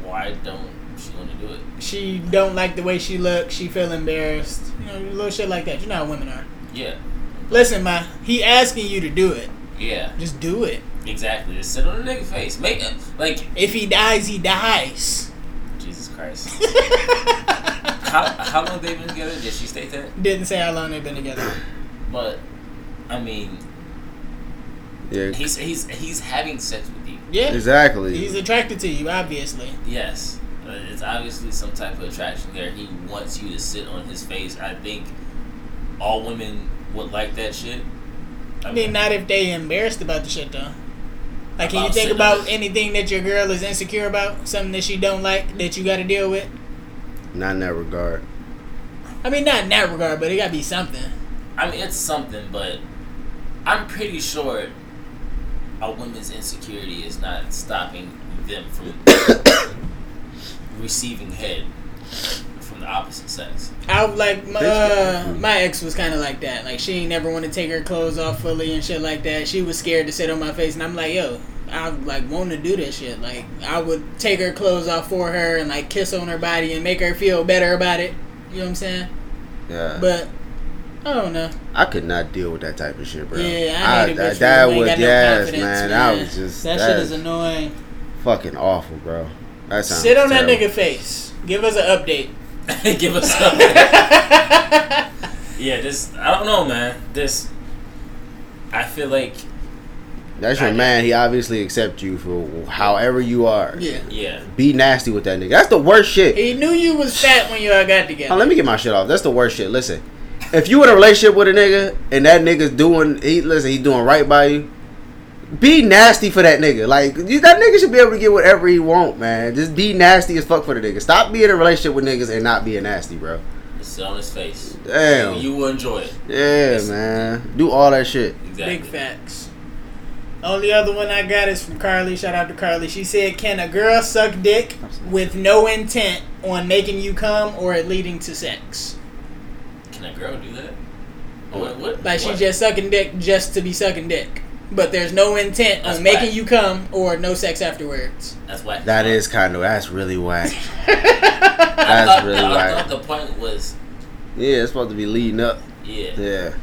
why don't she want to do it? She don't like the way she looks. She feel embarrassed. You know, little shit like that. You know how women are. Yeah, Listen, man, he asking you to do it. Yeah, Just do it. exactly. Just sit on the nigga face. Make it like If he dies, he dies. Jesus Christ. how how long they been together? Did she state that? Didn't say how long they've been together. But I mean, Yeah, he's he's he's having sex with you. Yeah. exactly. He's attracted to you, obviously. Yes, uh, it's obviously some type of attraction there. He wants you to sit on his face. I think all women would like that shit. I mean, not if they embarrassed about the shit though. Like, can you think about on anything that your girl is insecure about? Something that she don't like that you got to deal with? Not in that regard. I mean, not in that regard, but it got to be something. I mean, it's something, but I'm pretty sure a woman's insecurity is not stopping them from receiving head from the opposite sex. I would like my, uh, my ex was kind of like that. Like she ain't never want to take her clothes off fully and shit like that. She was scared to sit on my face, and I'm like, yo, I like want to do this shit. Like I would take her clothes off for her and like kiss on her body and make her feel better about it. You know what I'm saying? Yeah, But I don't know. I could not deal with that type of shit, bro. Yeah, I hate a bitch for that who was got no yes, man. man. That was just that that shit is annoying. fucking awful, bro. That sounds Sit on that nigga face. Give us an update. Give us up. yeah, this I don't know, man. This I feel like That's your I- man. He obviously accepts you for however you are. Yeah. yeah. Be nasty with that nigga. That's the worst shit. He knew you was fat when y'all got together. Oh, let me get my shit off. That's the worst shit. Listen, if you in a relationship with a nigga and that nigga's doing, he listen, he's doing right by you. Be nasty for that nigga. Like you, that nigga should be able to get whatever he want, man. Just be nasty as fuck for the nigga. Stop being in a relationship with niggas and not being nasty, bro. Just sit on his face. Damn. You, you will enjoy it. Yeah, man. Do all that shit. Exactly. Big facts. Only other one I got is from Carly. Shout out to Carly. She said, "Can a girl suck dick with no intent on making you come or it leading to sex? Can a girl do that? What? what Like she just sucking dick just to be sucking dick, but there's no intent That's on making whack. you come or no sex afterwards." That's why. That is kind of that's really whack. That's thought, really I whack. thought the point was, Yeah, it's supposed to be leading up. yeah. Yeah.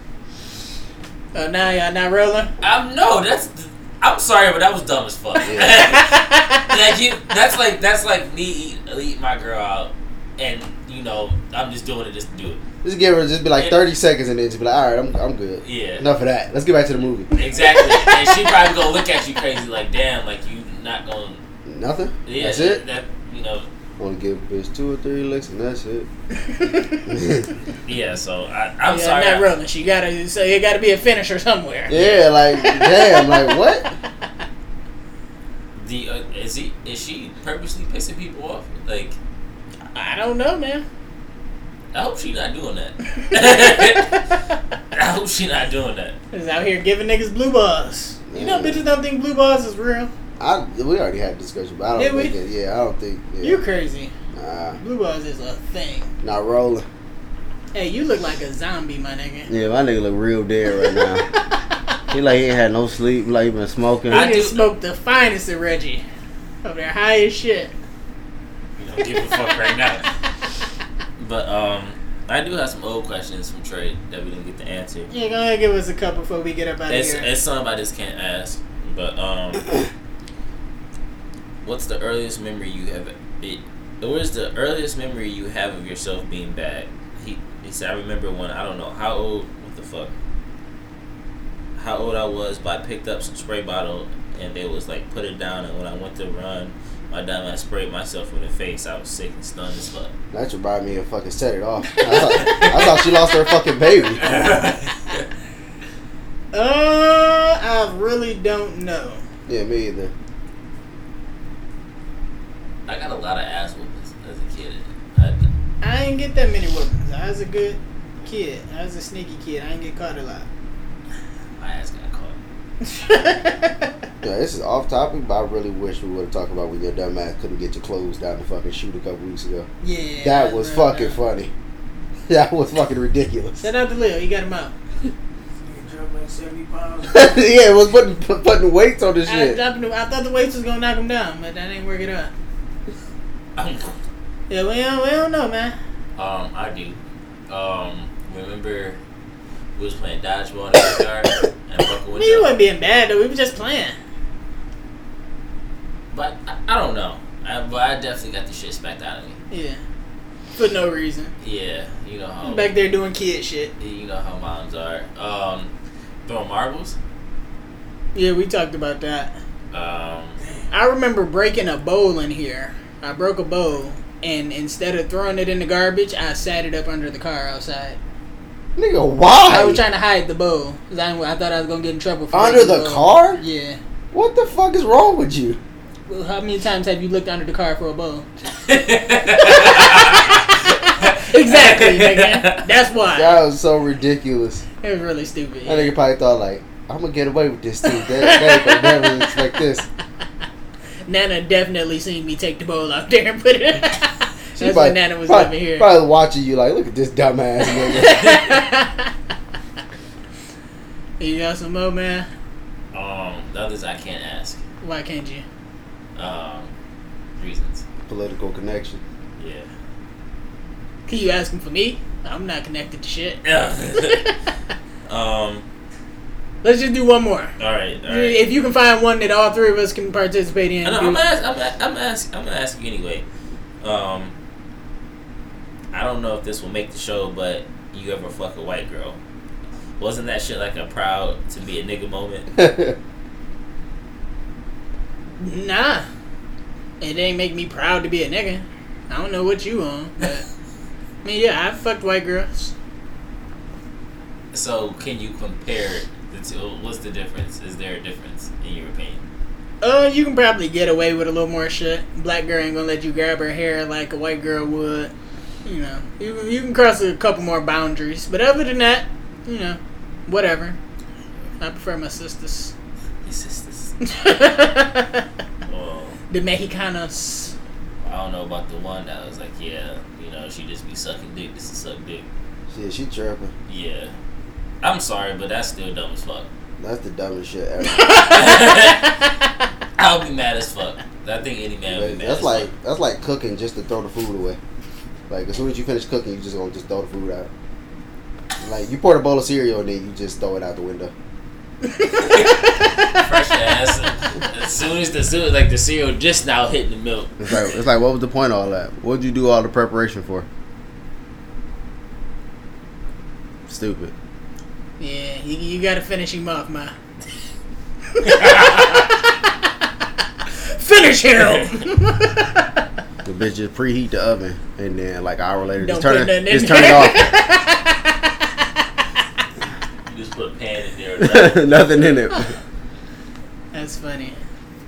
Oh, now y'all not rolling. Um, no, that's. I'm sorry, but that was dumb as fuck. like you, that's like that's like me eat, eat my girl out, and you know I'm just doing it just to do it. Just give her just be like thirty seconds and then just be like, all right, I'm I'm good. Yeah. Enough of that. Let's get back to the movie. Exactly, and she probably gonna look at you crazy like, damn, like you not gonna. Nothing. Yeah, That's it. That you know, Want to give a bitch two or three licks and that's it. yeah. So I, I'm yeah, sorry. not I- rolling. She gotta. So it gotta be a finisher somewhere. yeah, like damn, like what? The uh, is he is she purposely pissing people off? Like I don't know, man. I hope she not doing that. I hope she not doing that. Is out here giving niggas blue balls. You know, bitches don't think blue balls is real. I we already had a discussion, but I don't Did we? think it. Yeah, I don't think. Yeah. You crazy. Nah, Blue balls is a thing. not rolling. Hey, you look like a zombie, my nigga. Yeah, my nigga look real dead right now. he like he ain't had no sleep, like he been smoking. I I just smoked the finest of Reggie. Over there, high as shit. You don't give a fuck right now. But um, I do have some old questions from Trey that we didn't get to answer. Yeah, go ahead, give us a couple before we get up out of It's, here. it's something I just can't ask. But um, what's the earliest memory you have? It, where's the earliest memory you have of yourself being bad? He he said I remember when I don't know how old. What the fuck? How old I was, but I picked up some spray bottle and they was like put it down. And when I went to run, my dumb ass sprayed myself in the face. I was sick and stunned as fuck. That should buy me and fucking set it off. I thought, I thought she lost her fucking baby. Uh, I really don't know. Yeah, me either. I got a lot of ass whoopings as a kid. I, I ain't get that many whoopings. I was a good kid. I was a sneaky kid. I didn't get caught a lot. my ass got caught. Yeah, this is off topic, but I really wish we would have talked about when your dumb ass couldn't get your clothes down to fucking shoot a couple weeks ago. yeah. That was no, fucking no. funny. That was fucking ridiculous. Shout out to Lil. He got him out. like yeah, it was putting put- putting weights on this I, shit. dropped I thought the weights was gonna knock him down, but that ain't working out. Yeah, we don't, we don't know, man. Um, I do. Um, remember we was playing dodgeball in the backyard and Buckle with. you wasn't being bad though. We were just playing. But I, I don't know. I, but I definitely got the shit smacked out of me. Yeah, for no reason. Yeah, you know how Back there doing kid shit. you know how moms are. Um, throwing marbles. Yeah, we talked about that. Um, I remember breaking a bowl in here. I broke a bowl, and instead of throwing it in the garbage, I sat it up under the car outside. Nigga, why? I was trying to hide the bowl because I, I thought I was gonna get in trouble for Under breaking the car? Yeah. What the fuck is wrong with you? Well, how many times have you looked under the car for a bowl? exactly, nigga. That's why. That was so ridiculous. It was really stupid. That nigga probably thought like, I'm gonna get away with this too. They, they ain't gonna never expect this. Nana definitely seen me take the bowl out there and put it. She That's probably- when Nana was probably, living here. Probably watching you like, look at this dumbass nigga. you got some more, man? um, the others I can't ask. Why can't you? Um, reasons. Political connection. Yeah. Can you ask him for me? I'm not connected to shit. um. Let's just do one more. All right. All right. If you can find one that all three of us can participate in. I know, do- I'm ask, I'm a- I'm ask, I'm gonna ask you anyway. Um, I don't know if this will make the show, but you ever fuck a white girl? Wasn't that shit like a proud to be a nigga moment? Nah. It ain't make me proud to be a nigga. I don't know what you on, but I mean, yeah, I've fucked white girls. So can you compare the two? What's the difference? Is there a difference in your opinion? Uh, you can probably get away with a little more shit. Black girl ain't gonna let you grab her hair like a white girl would. You know, you you can cross a couple more boundaries, but other than that, you know, whatever. I prefer my sisters. Your sisters. the Well, Mexicanos. I don't know about the one that was like, yeah, you know, she just be sucking dick just to suck dick. Shit, she chirping. Yeah. I'm sorry, but that's still dumb as fuck. That's the dumbest shit ever. I'll be mad as fuck. I think any man would be mad that's as like fuck. that's like cooking just to throw the food away. Like as soon as you finish cooking, you just gonna just throw the food out. Like you pour a bowl of cereal and then you just throw it out the window. fresh ass. As soon as the soon, like the cereal just now hitting the milk. It's like it's like what was the point of all that? What did you do all the preparation for? Stupid. Yeah, you, you gotta finish him off, ma. finish him. The bitch just preheat the oven and then like an hour later just Don't turn it just turn it off. You just put a pan in there. Right? Nothing in it. That's funny.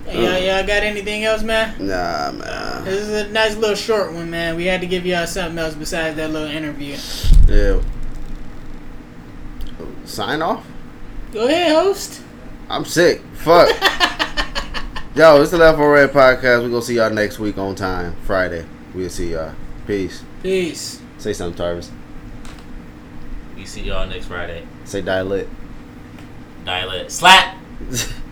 Hey, uh-huh. y'all, y'all got anything else, man? Nah, man. This is a nice little short one, man. We had to give y'all something else besides that little interview. Yeah. Sign off. Go ahead, host. I'm sick. Fuck. Yo, it's the Left for Red podcast. we gonna see y'all next week on time, Friday. We'll see y'all. Peace. Peace. Say something, Tarvis. We see y'all next Friday. Say dial it. Dial it. Slap.